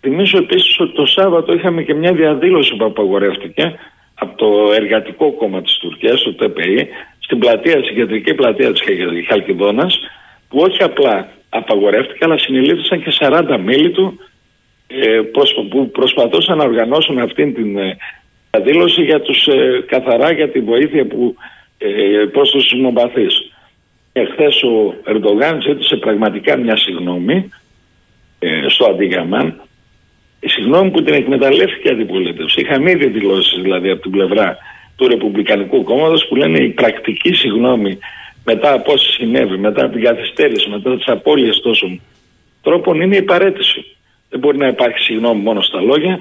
Θυμίσω επίσης ότι το Σάββατο είχαμε και μια διαδήλωση που απαγορεύτηκε από το Εργατικό Κόμμα της Τουρκίας, το ΤΠΗ, στην πλατεία, στην κεντρική πλατεία της Χαλκιδόνας, που όχι απλά απαγορεύτηκε, αλλά συνελήφθησαν και 40 μέλη του ε, που προσπαθούσαν να οργανώσουν αυτή την ε, διαδήλωση για τους, ε, καθαρά για τη βοήθεια που ε, προς τους συνομπαθείς. Εχθές ο Ερντογάν ζήτησε πραγματικά μια συγγνώμη ε, στο Αντίγαμαν συγγνώμη που την εκμεταλλεύτηκε η αντιπολίτευση. Είχαμε ήδη δηλώσεις δηλαδή από την πλευρά του Ρεπουμπλικανικού Κόμματος που λένε η πρακτική συγγνώμη μετά από όσα συνέβη, μετά από την καθυστέρηση, μετά τις απώλειες τόσων τρόπων είναι η παρέτηση. Δεν μπορεί να υπάρχει συγγνώμη μόνο στα λόγια,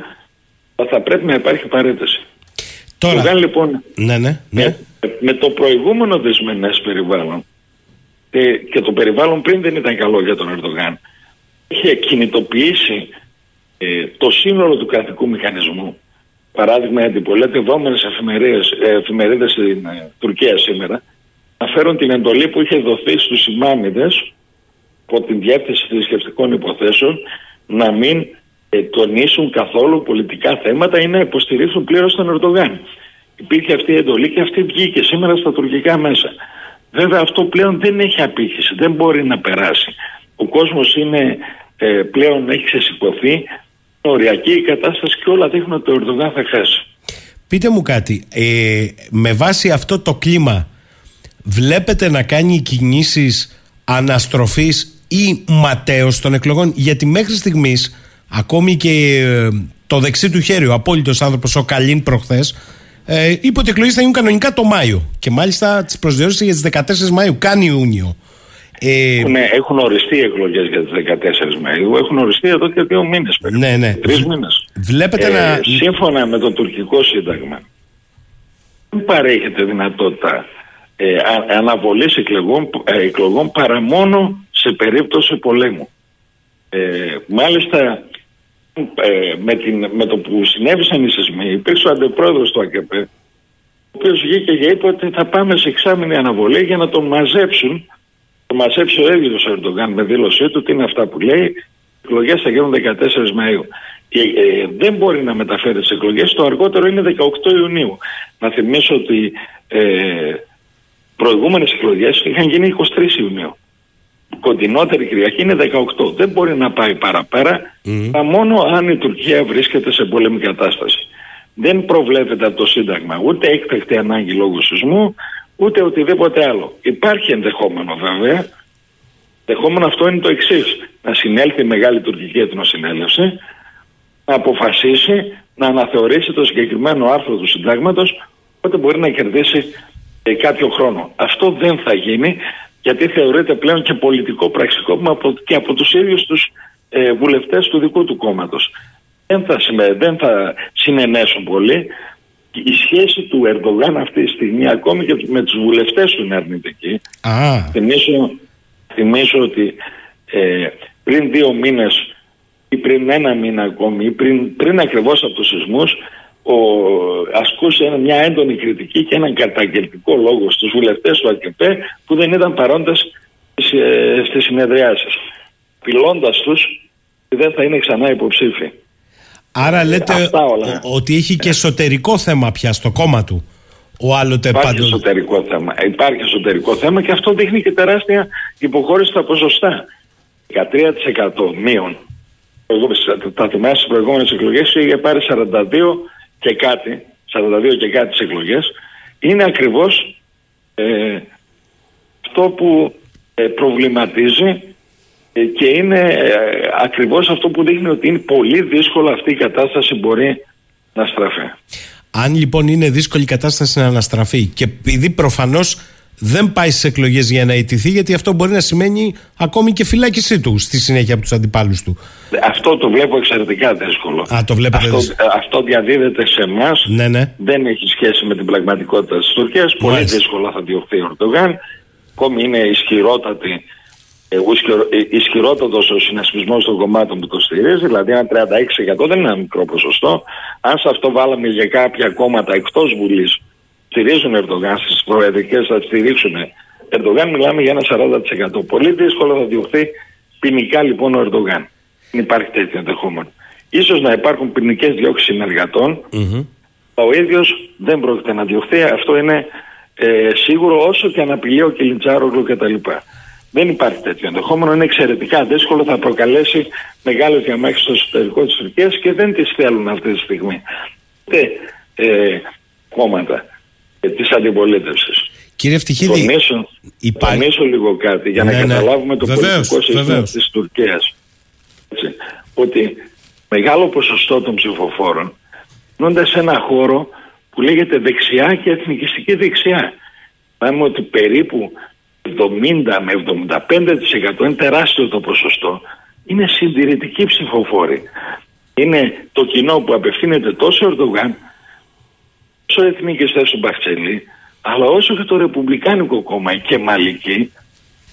αλλά θα πρέπει να υπάρχει παρέτηση. Τώρα, λοιπόν, ναι, ναι, ναι. Με, το προηγούμενο δυσμενέ περιβάλλον και, και το περιβάλλον πριν δεν ήταν καλό για τον Ερντογάν, είχε κινητοποιήσει ε, το σύνολο του κρατικού μηχανισμού. Παράδειγμα, οι αντιπολίτευόμενε ε, εφημερίδες στην ε, Τουρκία σήμερα αναφέρουν την εντολή που είχε δοθεί στους ημάμιδες από την Διεύθυνση Θρησκευτικών Υποθέσεων να μην ε, τονίσουν καθόλου πολιτικά θέματα ή να υποστηρίξουν πλήρως τον Ερντογάν. Υπήρχε αυτή η εντολή και αυτή βγήκε σήμερα στα τουρκικά μέσα. Βέβαια αυτό πλέον δεν έχει απήχηση, δεν μπορεί να περάσει. Ο κόσμος είναι, ε, πλέον έχει ξεσηκωθεί, οριακή η κατάσταση και όλα δείχνουν ότι ο Ερντογάν θα χάσει. Πείτε μου κάτι, ε, με βάση αυτό το κλίμα βλέπετε να κάνει κινήσεις αναστροφής ή ματέως των εκλογών; Γιατί μέχρι στιγμής ακόμη και ε, το δεξί του χέρι ο απόλυτος άνθρωπος ο Καλίν προχθές ε, είπε ότι οι εκλογές θα γίνουν κανονικά το Μάιο. Και μάλιστα τις προσδιορίσε για τις 14 Μαου. Κάνει Ιούνιο. Ε, έχουν, έχουν οριστεί οι εκλογές για τις 14 Μαου. Έχουν οριστεί εδώ και δύο μήνες. Ναι, ναι. Τρεις μήνες. Βλέπετε ε, να. Σύμφωνα με το τουρκικό σύνταγμα, δεν παρέχεται δυνατότητα ε, αναβολής εκλογών, ε, εκλογών παρά μόνο σε περίπτωση πολέμου. Ε, μάλιστα ε, με, την, με το που συνέβησαν οι σεισμοί υπήρξε ο αντιπρόεδρος του ΑΚΠ ο οποίος βγήκε και είπε ότι θα πάμε σε εξάμεινη αναβολή για να τον μαζέψουν το μαζέψει ο ίδιος ο Ερντογάν με δήλωσή του τι είναι αυτά που λέει εκλογές θα γίνουν 14 Μαΐου και, ε, δεν μπορεί να μεταφέρει τις εκλογές. Το αργότερο είναι 18 Ιουνίου. Να θυμίσω ότι ε, προηγούμενες εκλογές είχαν γίνει 23 Ιουνίου. Κοντινότερη Κυριακή είναι 18. Δεν μπορεί να πάει παραπέρα, mm. μόνο αν η Τουρκία βρίσκεται σε πολέμη κατάσταση. Δεν προβλέπεται από το Σύνταγμα ούτε έκτακτη ανάγκη λόγω σεισμού, ούτε οτιδήποτε άλλο. Υπάρχει ενδεχόμενο βέβαια. Ενδεχόμενο αυτό είναι το εξής. Να συνέλθει η Μεγάλη Τουρκική Εθνοσυνέλευση, να αποφασίσει να αναθεωρήσει το συγκεκριμένο άρθρο του Συντάγματος, οπότε μπορεί να κερδίσει ε, κάποιο χρόνο. Αυτό δεν θα γίνει γιατί θεωρείται πλέον και πολιτικό πραξικόπημα από, και από τους ίδιους τους ε, βουλευτές του δικού του κόμματος. Δεν θα, δεν θα συνενέσουν πολύ. Η σχέση του Ερντογάν αυτή τη στιγμή ακόμη και με τους βουλευτές του είναι αρνητική. Θυμίσω, θυμίσω ότι ε, πριν δύο μήνες ή πριν ένα μήνα ακόμη ή πριν, πριν ακριβώς από τους σεισμούς ο, ασκούσε μια έντονη κριτική και έναν καταγγελτικό λόγο στους βουλευτές του ΑΚΕΠΕ που δεν ήταν παρόντες στις συνεδριάσεις. Πυλώντας τους δεν θα είναι ξανά υποψήφοι. Άρα λέτε ότι έχει και εσωτερικό θέμα πια στο κόμμα του. Ο άλλοτε Υπάρχει πάντων... εσωτερικό θέμα. Υπάρχει εσωτερικό θέμα και αυτό δείχνει και τεράστια υποχώρηση στα ποσοστά. 13% μείον. Τα θυμάσαι στις προηγούμενες εκλογές είχε πάρει 42 και κάτι, 42 και κάτι τις εκλογές, είναι ακριβώς ε, αυτό που ε, προβληματίζει ε, και είναι ε, ακριβώς αυτό που δείχνει ότι είναι πολύ δύσκολο αυτή η κατάσταση μπορεί να στραφεί. Αν λοιπόν είναι δύσκολη η κατάσταση να αναστραφεί και επειδή προφανώς δεν πάει στις εκλογές για να ιτηθεί, γιατί αυτό μπορεί να σημαίνει ακόμη και φυλάκισή του στη συνέχεια από τους αντιπάλους του. Αυτό το βλέπω εξαιρετικά δύσκολο. Α, το βλέπετε αυτό, αυτό διαδίδεται σε εμάς. Ναι, ναι. Δεν έχει σχέση με την πραγματικότητα της Τουρκίας. Πολύ δύσκολα θα διωχθεί ο Ερντογάν. Ακόμη είναι ισχυρότατη. Ε, ισχυρότατος ο συνασπισμός των κομμάτων που το στηρίζει, δηλαδή ένα 36% δεν είναι ένα μικρό ποσοστό. Αν σε αυτό βάλαμε για κάποια κόμματα εκτός Βουλής στηρίζουν Ερντογάν στις προεδρικές, θα στηρίξουν Ερντογάν, μιλάμε για ένα 40%. Πολύ δύσκολο θα διωχθεί ποινικά λοιπόν ο Ερντογάν. Δεν υπάρχει τέτοιο ενδεχόμενο. σω να υπάρχουν ποινικές διώξεις συνεργατών. Mm-hmm. Ο ίδιος δεν πρόκειται να διωχθεί. Αυτό είναι ε, σίγουρο όσο και αν απειλεί ο Κιλιτσάρογλου κτλ. Δεν υπάρχει τέτοιο ενδεχόμενο. Είναι εξαιρετικά δύσκολο. Θα προκαλέσει μεγάλες διαμάχες στο εσωτερικό της Τουρκίας και δεν τις θέλουν αυτή τη στιγμή. ε, κόμματα ε, της αντιπολίτευσης. Κύριε Φτυχίδη, τονίσω, υπά... λίγο κάτι για να ναι, ναι. καταλάβουμε το βεβαίως, πολιτικό σύστημα της Τουρκίας. Έτσι, ότι μεγάλο ποσοστό των ψηφοφόρων γίνονται σε ένα χώρο που λέγεται δεξιά και εθνικιστική δεξιά. Πάμε ότι περίπου 70 με 75% είναι τεράστιο το ποσοστό. Είναι συντηρητικοί ψηφοφόροι. Είναι το κοινό που απευθύνεται τόσο Ερντογάν όσο εθνικιστέ του Μπαχτσελή, αλλά όσο και το Ρεπουμπλικάνικο κόμμα και Μαλική,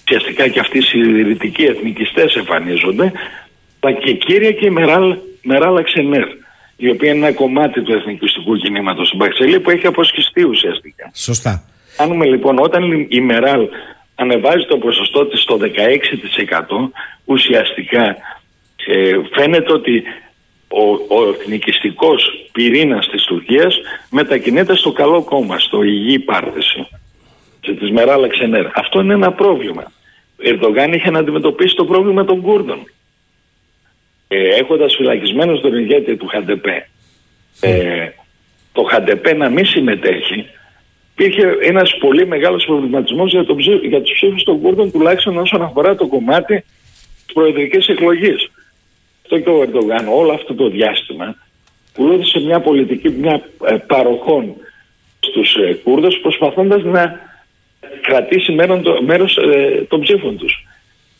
ουσιαστικά και αυτοί οι συντηρητικοί εθνικιστές εμφανίζονται, αλλά και κύρια και η Μεράλ, Μεράλα Ξενέρ, η οποία είναι ένα κομμάτι του εθνικιστικού κινήματος του Μπαχτσελή που έχει αποσχιστεί ουσιαστικά. Σωστά. Κάνουμε λοιπόν όταν η Μεράλ ανεβάζει το ποσοστό της στο 16% ουσιαστικά ε, φαίνεται ότι ο, ο εθνικιστικός πυρήνας της Τουρκίας μετακινείται στο καλό κόμμα, στο υγιή πάρτιση της Μεράλα Ξενέρ. Αυτό είναι ένα πρόβλημα. Ο Ερντογάν είχε να αντιμετωπίσει το πρόβλημα των Κούρδων. Ε, έχοντας φυλακισμένο τον ηγέτη του Χαντεπέ ε, το Χαντεπέ να μην συμμετέχει υπήρχε ένας πολύ μεγάλος προβληματισμός για, τον, για τους ψήφους των Κούρδων τουλάχιστον όσον αφορά το κομμάτι της προεδρικής εκλογής αυτό και ο Ερντογάν όλο αυτό το διάστημα ακολούθησε μια πολιτική μια ε, παροχών στους ε, Κούρδους προσπαθώντας να κρατήσει μέρος, μέρος ε, των ψήφων τους.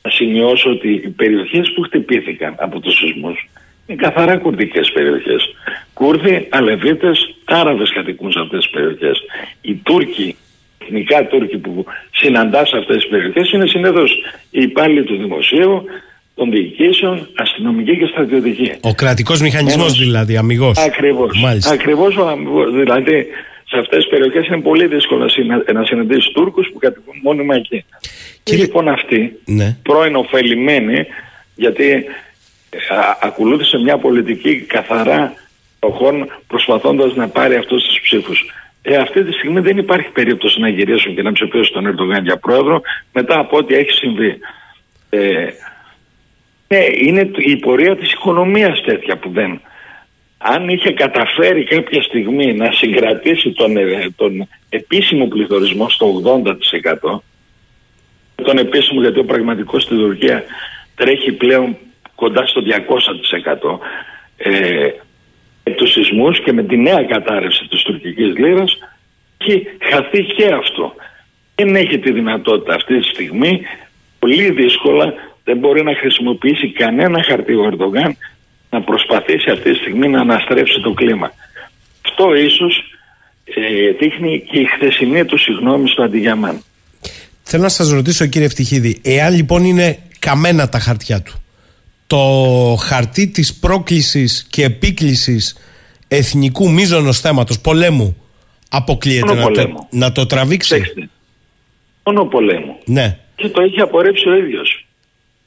Να σημειώσω ότι οι περιοχές που χτυπήθηκαν από τους σεισμούς είναι καθαρά κουρδικές περιοχές. Κούρδοι, Αλεβίτες, Άραβες κατοικούν σε αυτές τις περιοχές. Οι Τούρκοι, εθνικά Τούρκοι που συναντά σε αυτές τις περιοχές είναι συνέδρος οι υπάλληλοι του δημοσίου, των διοικήσεων, αστυνομική και στρατιωτική. Ο κρατικός μηχανισμός δηλαδή, αμυγός. Ακριβώς. Μάλιστα. Ακριβώς ο αμυγός. Δηλαδή σε αυτές τις περιοχές είναι πολύ δύσκολο να συνα- να συναντήσεις Τούρκους που κατοικούν μόνιμα εκεί. Και Κύριε- λοιπόν αυτοί, Ναι. πρώην ωφελημένοι, γιατί ε, α, ακολούθησε μια πολιτική καθαρά προχών προσπαθώντας να πάρει αυτούς τους ψήφους. Ε, αυτή τη στιγμή δεν υπάρχει περίπτωση να γυρίσουν και να ψηφίσουν τον Ερντογάν για πρόεδρο μετά από ό,τι έχει συμβεί. Ε, ναι, είναι η πορεία της οικονομίας τέτοια που δεν... Αν είχε καταφέρει κάποια στιγμή να συγκρατήσει τον, ε, τον επίσημο πληθωρισμό στο 80% τον επίσημο γιατί ο πραγματικός στην Τουρκία τρέχει πλέον κοντά στο 200% ε, με τους σεισμούς και με τη νέα κατάρρευση της τουρκικής λίρας έχει χαθεί και αυτό. Δεν έχει τη δυνατότητα αυτή τη στιγμή πολύ δύσκολα δεν μπορεί να χρησιμοποιήσει κανένα χαρτί ο Ερντογάν να προσπαθήσει αυτή τη στιγμή να αναστρέψει το κλίμα. Αυτό ίσως ε, δείχνει και η χθεσινή του συγγνώμη στο Αντιγιαμάν. Θέλω να σας ρωτήσω κύριε Ευτυχίδη, εάν λοιπόν είναι καμένα τα χαρτιά του, το χαρτί της πρόκλησης και επίκλησης εθνικού μείζωνος θέματος, πολέμου, αποκλείεται Μόνο να το, πολέμου. να το τραβήξει; Προσέξτε. Μόνο πολέμου. Ναι. Και το έχει απορρέψει ο ίδιος.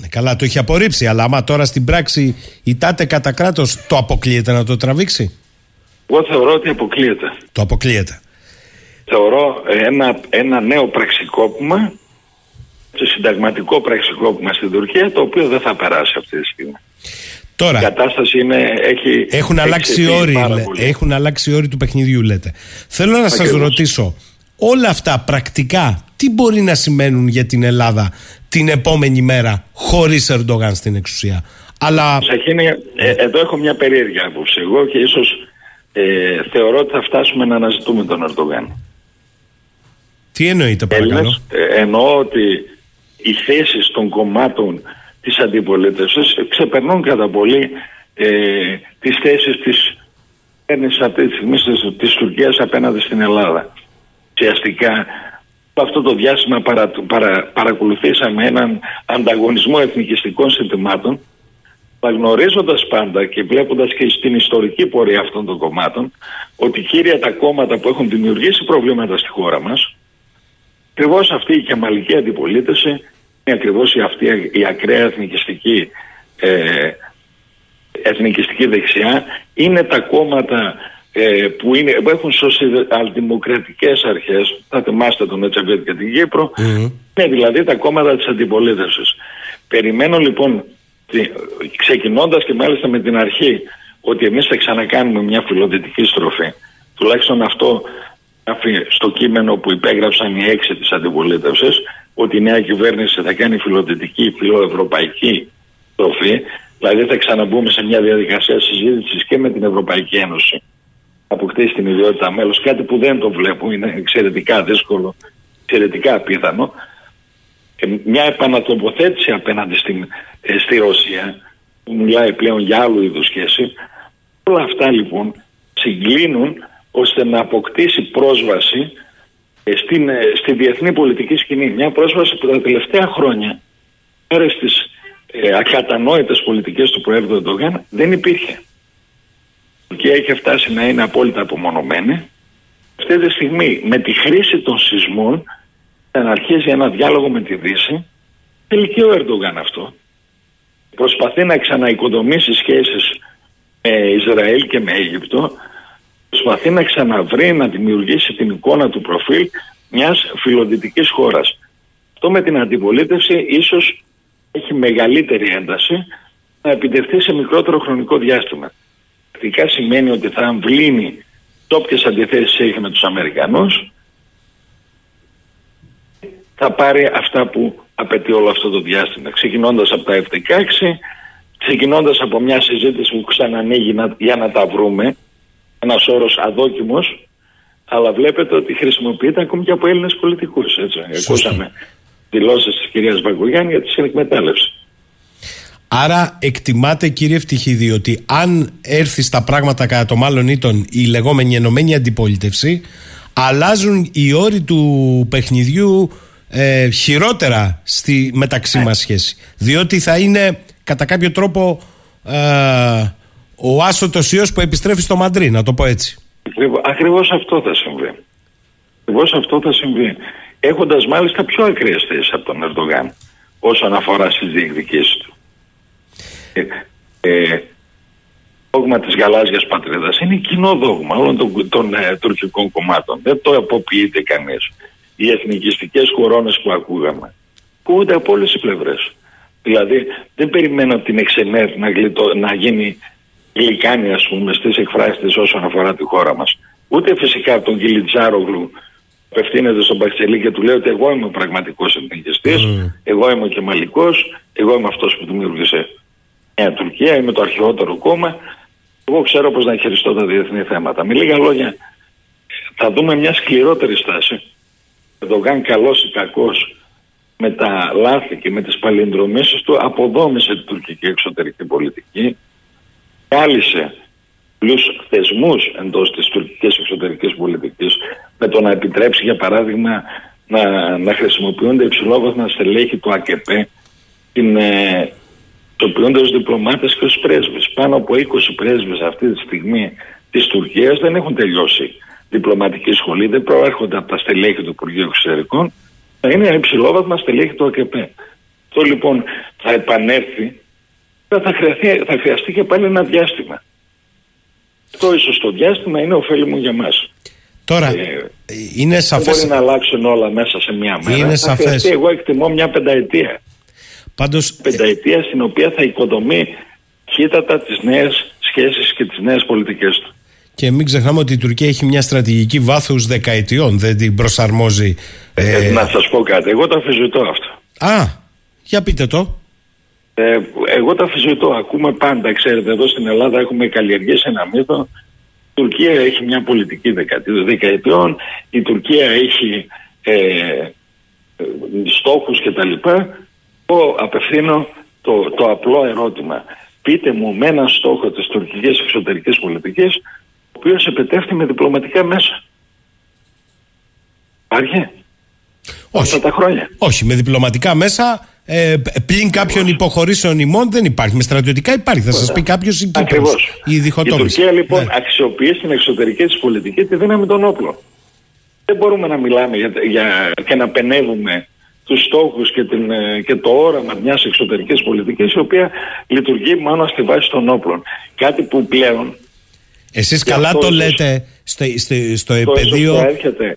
Ναι, καλά, το έχει απορρίψει, αλλά άμα τώρα στην πράξη ητάται κατά κράτος, το αποκλείεται να το τραβήξει; Εγώ θεωρώ ότι αποκλείεται. Το αποκλείεται. Θεωρώ ένα, ένα νέο πραξικόπημα, σε συνταγματικό πραξικόπημα στην Τουρκία, το οποίο δεν θα περάσει αυτή τη στιγμή. Τώρα, Η κατάσταση είναι, έχει έχουν αλλάξει οι εξελιχθεί όροι, πάρα λέ- πολύ. έχουν αλλάξει οι όροι του παιχνιδιού, λέτε. Θέλω να σας Ακριβώς. ρωτήσω, όλα αυτά πρακτικά τι μπορεί να σημαίνουν για την Ελλάδα την επόμενη μέρα χωρίς Ερντογάν στην εξουσία; Αλλά Σαχίνη, ε, εδώ έχω μια περίεργη άποψη. Εγώ και ίσως ε, θεωρώ ότι θα φτάσουμε να αναζητούμε τον Ερντογάν. τι εννοείται παρακαλώ; Έλληνες, ε, εννοώ ότι οι θέσεις των κομμάτων της αντιπολίτευσης ξεπερνούν κατά πολύ ε, τις θέσεις της κυβέρνησης αυτή τη στιγμή της, της Τουρκίας απέναντι στην Ελλάδα. Ουσιαστικά αυτό το διάστημα παρα, παρα- παρακολουθήσαμε έναν ανταγωνισμό εθνικιστικών συντημάτων αλλά γνωρίζοντας πάντα και βλέποντας και στην ιστορική πορεία αυτών των κομμάτων ότι κύρια τα κόμματα που έχουν δημιουργήσει προβλήματα στη χώρα μας ακριβώς αυτή η κεμαλική αντιπολίτευση είναι ακριβώς η, αυτή η ακραία εθνικιστική, ε, εθνικιστική δεξιά. Είναι τα κόμματα ε, που, είναι, που έχουν σοσιαλδημοκρατικές αρχές, θα θυμάστε τον Ετσεβέτ και την Κύπρο, είναι δηλαδή τα κόμματα της αντιπολίτευσης. Περιμένω λοιπόν, τι- ξεκινώντας και μάλιστα με την αρχή, ότι εμείς θα ξανακάνουμε μια φιλοδυτική στροφή. Τουλάχιστον αυτό γράφει στο κείμενο που υπέγραψαν οι έξι της αντιπολίτευσης ότι η νέα κυβέρνηση θα κάνει φιλοδυτική, φιλοευρωπαϊκή στροφή δηλαδή θα ξαναμπούμε σε μια διαδικασία συζήτησης και με την Ευρωπαϊκή Ένωση αποκτήσει την ιδιότητα μέλος κάτι που δεν το βλέπω, είναι εξαιρετικά δύσκολο εξαιρετικά απίθανο Ε, μια επανατοποθέτηση απέναντι στην, ε, στη Ρωσία που μιλάει πλέον για άλλου είδους σχέση όλα αυτά λοιπόν συγκλίνουν ώστε να αποκτήσει πρόσβαση ε, στην, ε, στη διεθνή πολιτική σκηνή. Μια πρόσβαση που τα τελευταία χρόνια πέρα στις ε, ακατανόητες πολιτικές του Προέδρου Ερντογάν δεν υπήρχε. Η Τουρκία είχε φτάσει να είναι απόλυτα απομονωμένη. Αυτή τη στιγμή με τη χρήση των σεισμών να αρχίζει ένα διάλογο με τη Δύση θέλει και ο Ερντογάν αυτό. Προσπαθεί να ξαναοικοδομήσει σχέσεις με Ισραήλ και με Αίγυπτο προσπαθεί να ξαναβρει, να δημιουργήσει την εικόνα του προφίλ μιας φιλοδυτικής χώρας. Αυτό με την αντιπολίτευση ίσως έχει μεγαλύτερη ένταση να επιτευχθεί σε μικρότερο χρονικό διάστημα. Πρακτικά σημαίνει ότι θα αμβλύνει το όποιες αντιθέσεις έχει με τους Αμερικανούς θα πάρει αυτά που απαιτεί όλο αυτό το διάστημα. Ξεκινώντας από τα F-16, ξεκινώντας από μια συζήτηση που ξανανοίγει να- για να τα βρούμε, ένας όρος αδόκιμος, αλλά βλέπετε ότι χρησιμοποιείται ακόμη και από Έλληνες πολιτικούς. Έτσι. Ακούσαμε δηλώσεις της κυρίας Βαγκογιάννη για τη συνεκμετάλλευση. Άρα εκτιμάτε κύριε Ευτυχίδη ότι αν έρθει στα πράγματα κατά το μάλλον ήτον η λεγόμενη ενωμένη αντιπολίτευση αλλάζουν οι όροι του παιχνιδιού ε, χειρότερα στη μεταξύ μας σχέση. Διότι θα είναι κατά κάποιο τρόπο ε, ο άσωτος ιός που επιστρέφει στο Μαντρί, να το πω έτσι. Ακριβώς αυτό θα συμβεί. Ακριβώς αυτό θα συμβεί. Έχοντας μάλιστα πιο ακραίες θέσεις από τον Ερντογάν όσον αφορά στις διεκδικήσεις του. Ε, ε, δόγμα της γαλάζιας πατρίδας είναι κοινό δόγμα όλων των, των ε, τουρκικών κομμάτων. Δεν το αποποιείται κανείς. Οι εθνικιστικές κορώνες που ακούγαμε ακούγονται από όλες τις πλευρές. Δηλαδή δεν περιμένω την Εξενέρ να, να γίνει γλυκάνη ας πούμε στις εκφράσεις της όσον αφορά τη χώρα μας. Ούτε φυσικά τον Κιλιτζάρογλου απευθύνεται στον Παξελή και του λέει ότι εγώ είμαι ο πραγματικός εθνικιστής, mm. εγώ είμαι ο Κεμαλικός, εγώ είμαι αυτός που δημιούργησε Νέα Τουρκία, είμαι το αρχαιότερο κόμμα, εγώ ξέρω πώς να χειριστώ τα διεθνή θέματα. Με λίγα λόγια, θα δούμε μια σκληρότερη στάση. Το κάνει καλός ή κακός με τα λάθη και με τις παλινδρομήσεις του αποδόμησε την τουρκική εξωτερική πολιτική κάλυσε πλούς θεσμούς εντός της τουρκικής εξωτερικής πολιτικής με το να επιτρέψει για παράδειγμα να, να χρησιμοποιούνται υψηλόβαθμα στελέχη του ΑΚΕΠ την, ε, χρησιμοποιούνται ως διπλωμάτες και ως πρέσβες. Πάνω από 20 πρέσβες αυτή τη στιγμή της Τουρκίας δεν έχουν τελειώσει διπλωματική σχολή, δεν προέρχονται από τα στελέχη του Υπουργείου Εξωτερικών, θα είναι υψηλόβαθμα στελέχη του ΑΚΕΠ. Αυτό λοιπόν θα επανέλθει, θα χρειαστεί, θα χρειαστεί και πάλι ένα διάστημα. Αυτό ίσως το διάστημα είναι ωφέλιμο για μας. Τώρα, ε, είναι σαφές... Δεν μπορεί να αλλάξουν όλα μέσα σε μια μέρα. Είναι θα Χρειαστεί, εγώ εκτιμώ μια πενταετία. Πάντως... Πενταετίας στην οποία θα οικοδομεί χύτατα τις νέες σχέσεις και τις νέες πολιτικές του. Και μην ξεχνάμε ότι η Τουρκία έχει μια στρατηγική βάθους δεκαετιών, δεν την προσαρμόζει. Ε, ε... να σας πω κάτι, εγώ το αφιζητώ αυτό. Α, για πείτε το. Ε, εγώ το αφιζητώ, ακούμε πάντα, ξέρετε, εδώ στην Ελλάδα έχουμε καλλιεργήσει ένα μύθο. Η Τουρκία έχει μια πολιτική δεκαετιών, η Τουρκία έχει ε, ε στόχους κτλ. Εγώ απευθύνω το, το απλό ερώτημα. Πείτε μου με έναν στόχο της τουρκικής εξωτερικής πολιτικής ο οποίος επετεύχθη με διπλωματικά μέσα. Υπάρχει; Όχι. τα χρόνια. Όχι. Με διπλωματικά μέσα ε, πλην κάποιων υποχωρήσεων ημών δεν υπάρχει. Με στρατιωτικά υπάρχει. Θα σας πει κάποιος η Κύπρος, η Η Τουρκία λοιπόν ναι. αξιοποιεί στην εξωτερική της πολιτική τη δύναμη των όπλων. Δεν μπορούμε να μιλάμε για, για, και να πενεύουμε τους στόχους και, την, ε, και το όραμα μιας εξωτερικής πολιτικής η οποία λειτουργεί μόνο στη βάση των όπλων. Κάτι που πλέον εσείς καλά το λέτε στο, στο, στο επαιδείο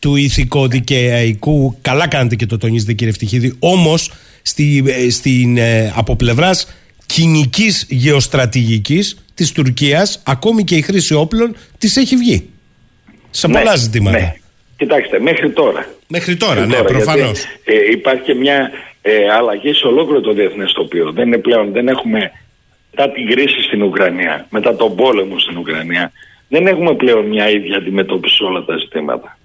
του ηθικοδικαϊκού, καλά κάνετε και το τονίζετε κύριε Ευτυχίδη, όμως στη, ε, στην, ε, από πλευράς κοινικής γεωστρατηγικής της Τουρκίας, ακόμη και η χρήση όπλων της έχει βγει. Σε ναι, πολλά ζητήματα. Ναι. Κοιτάξτε, μέχρι τώρα. Μέχρι τώρα, ναι, προφανώς. Ε, υπάρχει και μια ε, αλλαγή σε ολόκληρο το διεθνές τοπίο. Δεν είναι πλέον, δεν έχουμε μετά την κρίση στην Ουκρανία, μετά τον πόλεμο στην Ουκρανία, δεν έχουμε πλέον μια ίδια αντιμετώπιση σε όλα τα ζητήματα.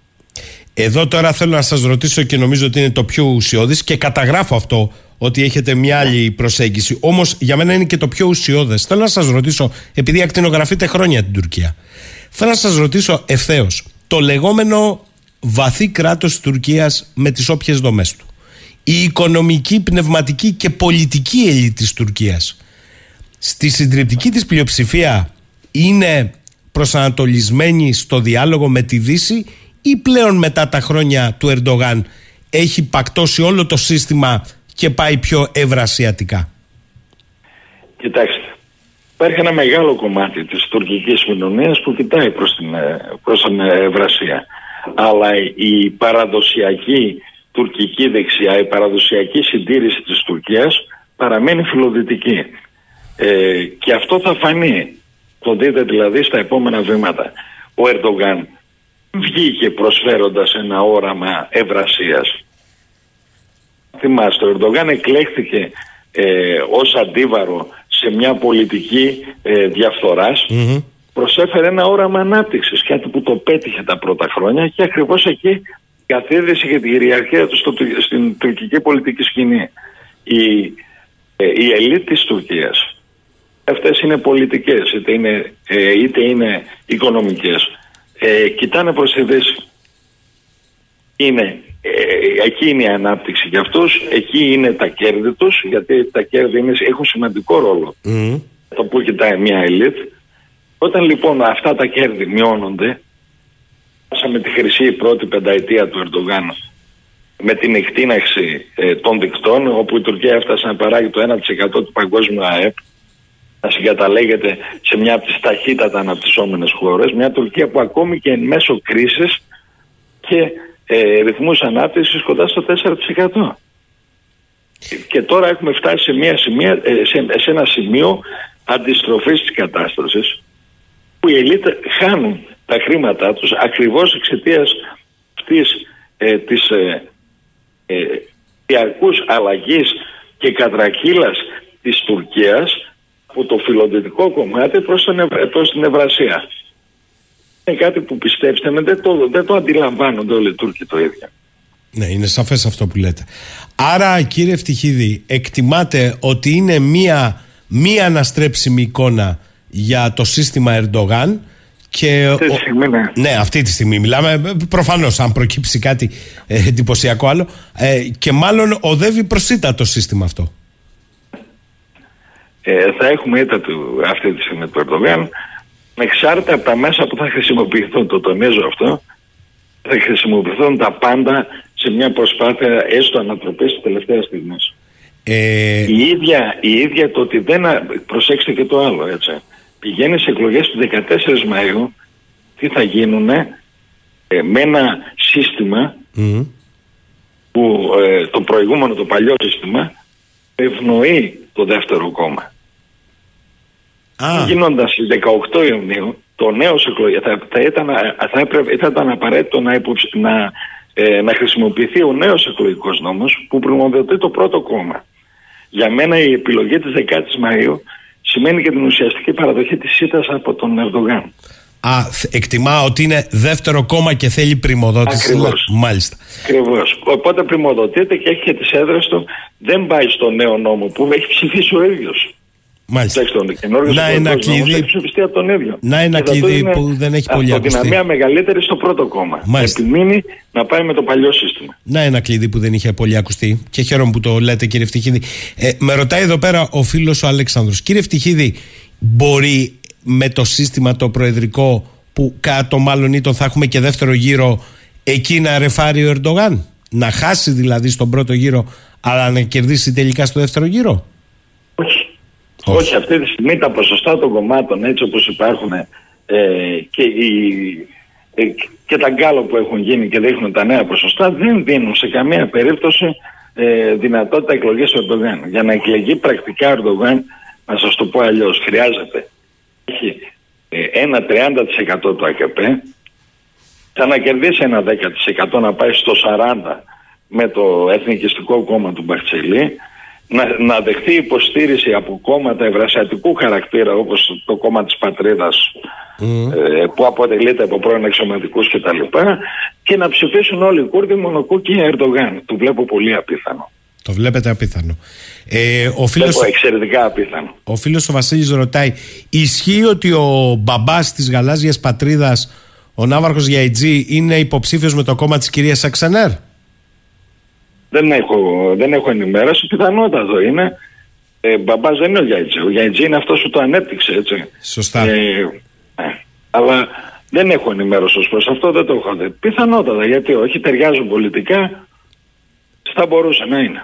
Εδώ τώρα θέλω να σας ρωτήσω και νομίζω ότι είναι το πιο ουσιώδης και καταγράφω αυτό ότι έχετε μια άλλη προσέγγιση. Όμως για μένα είναι και το πιο ουσιώδες. Θέλω να σας ρωτήσω, επειδή ακτινογραφείτε χρόνια την Τουρκία, θέλω να σας ρωτήσω ευθέως το λεγόμενο βαθύ κράτος της Τουρκίας με τις όποιες δομές του. Η οικονομική, πνευματική και πολιτική ελίτ της Τουρκίας στη συντριπτική της πλειοψηφία είναι προσανατολισμένη στο διάλογο με τη Δύση ή πλέον μετά τα χρόνια του Ερντογάν έχει πακτώσει όλο το σύστημα και πάει πιο ευρασιατικά; Κοιτάξτε, υπάρχει ένα μεγάλο κομμάτι της τουρκικής κοινωνίας που κοιτάει προς την, ε, προς την Ευρασία αλλά η παραδοσιακή τουρκική δεξιά, η παραδοσιακή συντήρηση της Τουρκίας παραμένει φιλοδυτική. Ε, και αυτό θα φανεί, το δείτε δηλαδή στα επόμενα βήματα. Ο Ερντογάν βγήκε προσφέροντας ένα όραμα ευρασίας. Θυμάστε, ο Ερντογάν εκλέχθηκε ε, ως αντίβαρο σε μια πολιτική ε, διαφθοράς προσέφερε ένα όραμα ανάπτυξης, κάτι που το πέτυχε τα πρώτα χρόνια και ακριβώς εκεί καθίδρυσε για την κυριαρχία του στο, στην τουρκική πολιτική σκηνή. Η, ε, η ελίτ της Τουρκίας, αυτές είναι πολιτικές, είτε είναι, ε, είτε είναι οικονομικές, ε, κοιτάνε προς τη Δύση. Είναι, ε, εκεί είναι η ανάπτυξη για αυτούς, εκεί είναι τα κέρδη τους, γιατί τα κέρδη είναι, έχουν σημαντικό ρόλο. Το που κοιτάει μια ελίτ. Όταν λοιπόν αυτά τα κέρδη μειώνονται, με τη χρυσή πρώτη πενταετία του Ερντογάν με την εκτείναξη ε, των δικτών όπου η Τουρκία έφτασε να παράγει το 1% του παγκόσμιου ΑΕΠ να συγκαταλέγεται σε μια από τις ταχύτατα αναπτυσσόμενες χώρες μια Τουρκία που ακόμη και εν μέσω κρίσης και ε, ρυθμούς ανάπτυξης κοντά στο 4%. Και τώρα έχουμε φτάσει σε, μια σημεία, ε, σε, σε ένα σημείο αντιστροφής της κατάστασης που οι ελίτ χάνουν τα χρήματά τους ακριβώς εξαιτίας αυτής ε, της ε, ε, διαρκούς αλλαγής και κατρακύλας της Τουρκίας από το φιλοδυτικό κομμάτι προς, τον, προς την Ευρασία. Είναι κάτι που πιστέψτε με δεν το, δεν το αντιλαμβάνονται όλοι οι Τούρκοι το ίδιο. Ναι, είναι σαφές αυτό που λέτε. Άρα κύριε Ευτυχίδη, εκτιμάτε ότι είναι μία, μία αναστρέψιμη εικόνα για το σύστημα Ερντογάν και αυτή τη στιγμή, ναι. ναι. αυτή τη στιγμή μιλάμε. Προφανώς, αν προκύψει κάτι ε, εντυπωσιακό άλλο. Ε, και μάλλον οδεύει προσίτα το σύστημα αυτό. Ε, θα έχουμε ήττα του αυτή τη στιγμή του Ερντογάν. Εξάρτητα από τα μέσα που θα χρησιμοποιηθούν, το τονίζω αυτό, θα χρησιμοποιηθούν τα πάντα σε μια προσπάθεια έστω ανατροπής τη τελευταία στιγμή. Ε... Η, ίδια, η ίδια το ότι δεν. Προσέξτε και το άλλο, έτσι πηγαίνει σε εκλογές του 14 Μαΐου τι θα γίνουν ε, με ένα σύστημα που ε, το προηγούμενο, το παλιό σύστημα ευνοεί το δεύτερο κόμμα. Ah. Γίνοντας στις 18 Ιουνίου το νέο εκλογές θα, θα, ήταν, θα, έπρεπε, θα ήταν απαραίτητο να, να, ε, να χρησιμοποιηθεί ο νέος εκλογικός νόμος που προμοδοτεί το πρώτο κόμμα. Για μένα η επιλογή της 10 η Μαΐου σημαίνει και την ουσιαστική παραδοχή της ΣΥΤΑΣ από τον Ερντογάν. Α, εκτιμά ότι είναι δεύτερο κόμμα και θέλει πρημοδότηση. Ακριβώς. Μάλιστα. Ακριβώς. Οπότε πρημοδοτείται και έχει και τις έδρες του. Δεν πάει στο νέο νόμο που έχει ψηφίσει ο ίδιος. Μάλιστα. να ένα κλειδί. από τον ίδιο. Να ένα κλειδί που δεν έχει πολύ ακουστεί. Αυτοδυναμία μεγαλύτερη στο πρώτο κόμμα. Μάλιστα. Επιμείνει να πάει με το παλιό σύστημα. Να ένα κλειδί που δεν είχε πολύ ακουστεί. Και χαίρομαι που το λέτε, κύριε Φτυχίδη. Ε, με ρωτάει εδώ πέρα ο φίλος ο Αλέξανδρος. Κύριε Φτυχίδη, μπορεί με το σύστημα το προεδρικό που κάτω μάλλον ή τον θα έχουμε και δεύτερο γύρο εκεί να ρεφάρει ο Ερντογάν; Να χάσει δηλαδή στον πρώτο γύρο, αλλά να κερδίσει τελικά στο δεύτερο γύρο; Όχι. αυτή τη στιγμή τα ποσοστά των κομμάτων έτσι όπως υπάρχουν ε, και, ε, και τα γκάλο που έχουν γίνει και δείχνουν τα νέα ποσοστά δεν δίνουν σε καμία περίπτωση ε, δυνατότητα εκλογής του Ερντογάν. Για να εκλεγεί πρακτικά ο Ερντογάν, να σας το πω αλλιώς, χρειάζεται έχει ε, ένα 30% του ΑΚΠ, θα να κερδίσει ένα 10% να πάει στο 40% με το Εθνικιστικό Κόμμα του Μπαχτσελή να, να δεχθεί υποστήριξη από κόμματα ευρασιατικού χαρακτήρα όπως το κόμμα της πατρίδας ε, που αποτελείται από πρώην εξωματικούς και τα λοιπά και να ψηφίσουν όλοι οι Κούρδοι μονοκού και Ερντογάν. Το βλέπω πολύ απίθανο. Το βλέπετε απίθανο. Ε, ο φίλος, Βλέπω εξαιρετικά απίθανο. Ο φίλος ο Βασίλης ρωτάει ισχύει ότι ο μπαμπάς της γαλάζιας πατρίδας ο Ναύαρχος Γιαϊτζή είναι υποψήφιος με το κόμμα της κυρίας Σαξενέρ; Δεν έχω, δεν έχω ενημέρωση. Πιθανότατο είναι. Ε, Μπαμπάς δεν είναι ο Γιάιτζη. Ο Γιάιτζη είναι αυτός που το ανέπτυξε, έτσι. Σωστά. Ε, ε, αλλά δεν έχω ενημέρωση ως προς αυτό, δεν το έχω δει. Πιθανότατα, γιατί όχι, ταιριάζουν πολιτικά. Θα μπορούσε να είναι.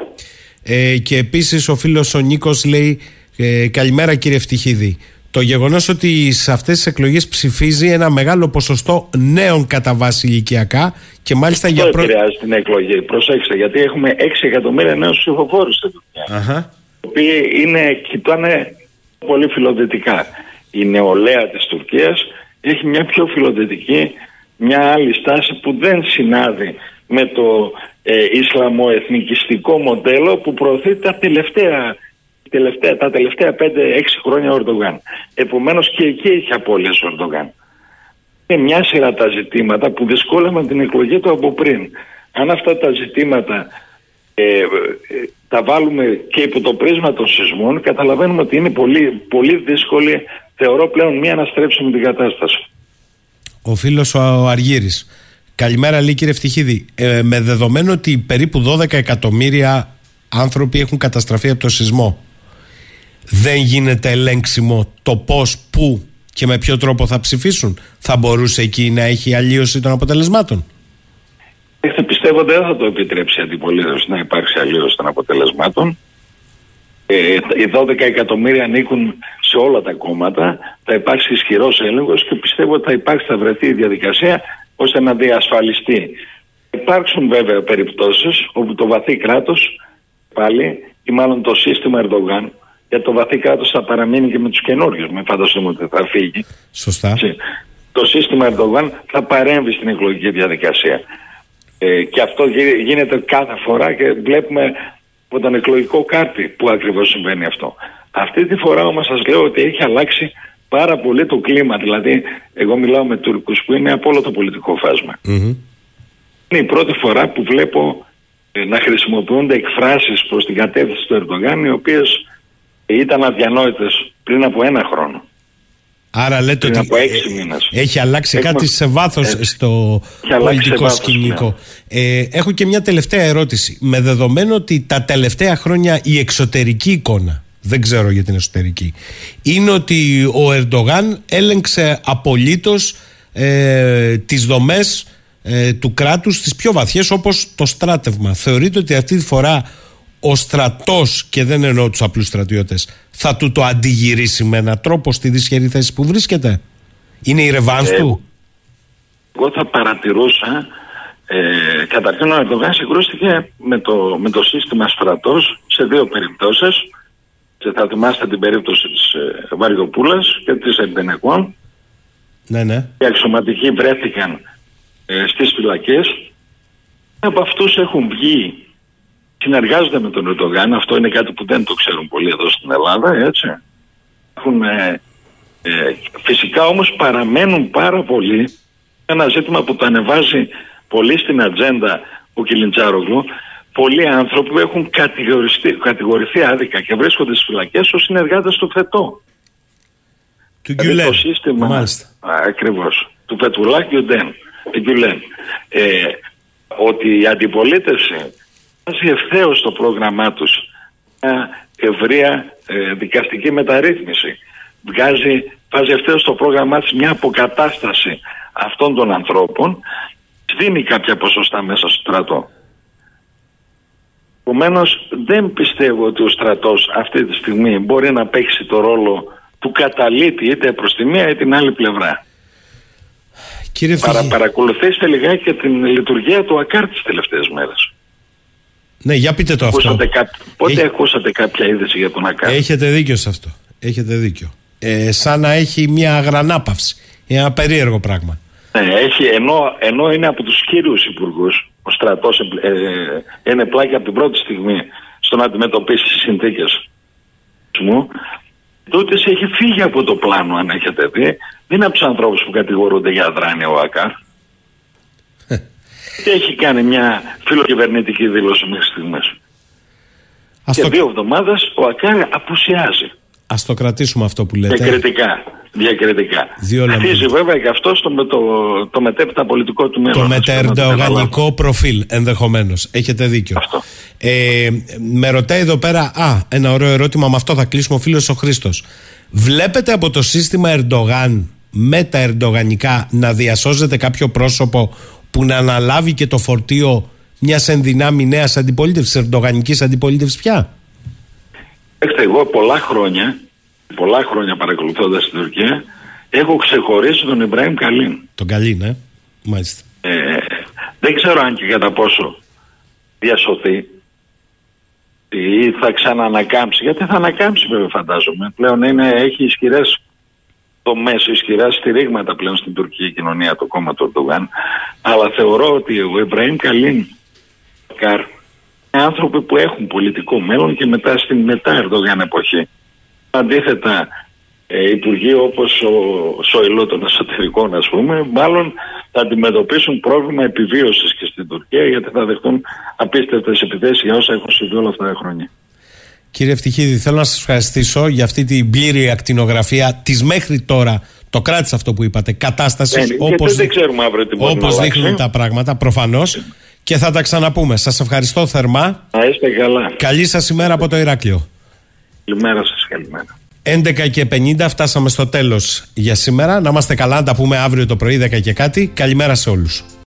Ε, και επίσης ο φίλος ο Νίκος λέει: ε, Καλημέρα κύριε Ευτυχίδη. Το γεγονός ότι σε αυτές τις εκλογές ψηφίζει ένα μεγάλο ποσοστό νέων κατά βάση ηλικιακά και μάλιστα Αυτό για πρώτη. επηρεάζει την εκλογή. Προσέξτε, γιατί έχουμε 6 εκατομμύρια νέους ψηφοφόρους στην Τουρκία. Οι οποίοι είναι, κοιτάνε πολύ φιλοδυτικά. Η νεολαία της Τουρκίας έχει μια πιο φιλοδυτική, μια άλλη στάση που δεν συνάδει με το ε, Ισλαμοεθνικιστικό μοντέλο που προωθεί τα τελευταία 20 τελευταία, τα τελευταία 5-6 χρόνια ο Ερντογάν. Επομένως και εκεί έχει απώλειες ο Ερντογάν. Είναι μια σειρά τα ζητήματα που δυσκόλευαν την εκλογή του από πριν. Αν αυτά τα ζητήματα ε, ε, τα βάλουμε και υπό το πρίσμα των σεισμών, καταλαβαίνουμε ότι είναι πολύ, πολύ δύσκολη, θεωρώ πλέον, μία να στρέψουμε την κατάσταση. Ο φίλος ο Αργύρης. Καλημέρα λέει κύριε Ευτυχίδη. Ε, με δεδομένο ότι περίπου 12 εκατομμύρια άνθρωποι έχουν καταστραφεί από το σεισμό. Δεν γίνεται ελέγξιμο το πώς, πού και με ποιο τρόπο θα ψηφίσουν. Θα μπορούσε εκεί να έχει αλλίωση των αποτελεσμάτων. Έχετε πιστεύω ότι δεν θα το επιτρέψει η αντιπολίτευση να υπάρξει αλλίωση των αποτελεσμάτων. Ε, οι 12 εκατομμύρια ανήκουν σε όλα τα κόμματα. Θα υπάρξει ισχυρός έλεγχος και πιστεύω ότι θα υπάρξει, θα βρεθεί η διαδικασία ώστε να διασφαλιστεί. Υπάρξουν βέβαια περιπτώσεις όπου το βαθύ κράτος πάλι ή μάλλον το σύστημα Ερντογάν για το βαθύ κράτος θα παραμείνει και με τους καινούριους. Με φανταστούμε ότι θα φύγει. Σωστά. Το σύστημα Ερντογάν θα παρέμβει στην εκλογική διαδικασία. Ε, και αυτό γίνεται κάθε φορά και βλέπουμε από τον εκλογικό κάρτη που ακριβώς συμβαίνει αυτό. Αυτή τη φορά όμως σας λέω ότι έχει αλλάξει πάρα πολύ το κλίμα. Δηλαδή, εγώ μιλάω με Τούρκους που είναι από όλο το πολιτικό Είναι η πρώτη φορά που βλέπω ε, να χρησιμοποιούνται εκφράσεις προς την κατεύθυνση του Ερντογάν οι οποίες ήταν αδιανόητες πριν από ένα χρόνο. Άρα λέτε ότι ε, έχει αλλάξει κάτι σε βάθος στο πολιτικό σκηνικό. Ε, έχω και μια τελευταία ερώτηση. Με δεδομένο ότι τα τελευταία χρόνια η εξωτερική εικόνα, δεν ξέρω για την εσωτερική, είναι ότι ο Ερντογάν έλεγξε απολύτως ε, τις δομές ε, του κράτους στις πιο βαθιές όπως το στράτευμα. Θεωρείτε ότι αυτή τη φορά ο στρατός και δεν εννοώ τους απλούς στρατιώτες θα του το αντιγυρίσει με έναν τρόπο στη δυσχερή θέση που βρίσκεται; Είναι η ρεβάνς ε, του; Εγώ θα παρατηρούσα ε, καταρχήν ο Ερντογάν συγκρούστηκε με το, με το σύστημα στρατός σε δύο περιπτώσεις και θα θυμάστε την περίπτωση της ε, Βαριοπούλας και της Ερντενεκών ναι, ναι. οι αξιωματικοί βρέθηκαν ε, στις φυλακές από αυτούς έχουν βγει συνεργάζονται με τον Ερντογάν. Αυτό είναι κάτι που δεν το ξέρουν πολύ εδώ στην Ελλάδα, έτσι. Έχουν, ε, ε, φυσικά όμως παραμένουν πάρα πολύ ένα ζήτημα που το ανεβάζει πολύ στην ατζέντα ο Κιλιντσάρογλου. Πολλοί άνθρωποι που έχουν κατηγορηθεί άδικα και βρίσκονται στις φυλακές ως συνεργάτες του ΦΕΤΟ. Του δηλαδή Το σύστημα, Μάλιστα. ακριβώς, του Πετουλά Γκιουντέν, ε, ότι η αντιπολίτευση βάζει ευθέως στο πρόγραμμά τους μια ευρεία ε, δικαστική μεταρρύθμιση. Βγάζει, βάζει ευθέως στο πρόγραμμά της μια αποκατάσταση αυτών των ανθρώπων. Δίνει κάποια ποσοστά μέσα στο στρατό. Επομένως, δεν πιστεύω ότι ο στρατός αυτή τη στιγμή μπορεί να παίξει το ρόλο του καταλήτη είτε προς τη μία είτε την άλλη πλευρά. Κύριε Παρα, παρακολουθήστε λιγάκι και την λειτουργία του ΑΚΑΡ τις τελευταίες μέρες. Ναι, για πείτε το αυτό. Πότε ακούσατε κάποια είδηση για τον ΑΚΑ. Έχετε δίκιο σε αυτό. Έχετε δίκιο. Ε, σαν να έχει μια αγρανάπαυση. Ένα περίεργο πράγμα. Ναι, έχει, ενώ, ενώ είναι από τους κύριους υπουργούς, ο στρατός ε, είναι πλάκι από την πρώτη στιγμή στο να αντιμετωπίσει τις συνθήκες μου, τότε έχει φύγει από το πλάνο αν έχετε δει. Δεν είναι από τους ανθρώπους που κατηγορούνται για αδράνεια ο ΑΚΑ έχει κάνει μια φιλοκυβερνητική δήλωση μέχρι στιγμής; Και το... δύο εβδομάδες ο ΑΚΑ απουσιάζει. Α το κρατήσουμε αυτό που λέτε. Διακριτικά. Διακριτικά. Χτίζει βέβαια και αυτό το, το, το μετέπειτα πολιτικό του μέλλον. Το μετερντογανικό προφίλ ενδεχομένως. Έχετε δίκιο. Αυτό. Ε, με ρωτάει εδώ πέρα, α, ένα ωραίο ερώτημα, με αυτό θα κλείσουμε ο φίλος ο Χρήστος. Βλέπετε από το σύστημα Ερντογάν με τα ερντογανικά να διασώζεται κάποιο πρόσωπο που να αναλάβει και το φορτίο μιας ενδυνάμει νέας αντιπολίτευσης, ερντογανικής αντιπολίτευσης πια; Έχετε, εγώ πολλά χρόνια, πολλά χρόνια παρακολουθώντας την Τουρκία, έχω ξεχωρίσει τον Ιμπραήμ Καλίν. Τον Καλίν, ε, μάλιστα. Ε, δεν ξέρω αν και κατά πόσο διασωθεί ή θα ξαναανακάμψει. Γιατί θα ανακάμψει, βέβαια, φαντάζομαι. Πλέον είναι, έχει ισχυρές τομέ, ισχυρά στηρίγματα πλέον στην τουρκική κοινωνία το κόμμα του Ερντογάν. Αλλά θεωρώ ότι ο Ιμπραήμ Καλίν Καρ άνθρωποι που έχουν πολιτικό μέλλον και μετά στην μετά Ερντογάν εποχή. Αντίθετα, ε, υπουργοί όπως ο Σοηλό των Εσωτερικών ας πούμε, μάλλον θα αντιμετωπίσουν πρόβλημα επιβίωσης και στην Τουρκία γιατί θα δεχτούν απίστευτες επιθέσεις για όσα έχουν συμβεί όλα αυτά τα χρόνια. Κύριε Ευτυχίδη, θέλω να σας ευχαριστήσω για αυτή την πλήρη ακτινογραφία της μέχρι τώρα το κράτησε αυτό που είπατε. Κατάστασης Ναι, όπως δεν ξέρουμε αύριο τι μπορεί να όπως αλλάξει. δείχνουν τα πράγματα, προφανώς. Και θα τα ξαναπούμε. Σας ευχαριστώ θερμά. Να είστε καλά. Καλή σας ημέρα από το Ηράκλειο. Καλημέρα σας, καλημέρα. 11 και 50 φτάσαμε στο τέλος για σήμερα. Να είμαστε καλά, να τα πούμε αύριο το πρωί 10 και κάτι. Καλημέρα σε όλους.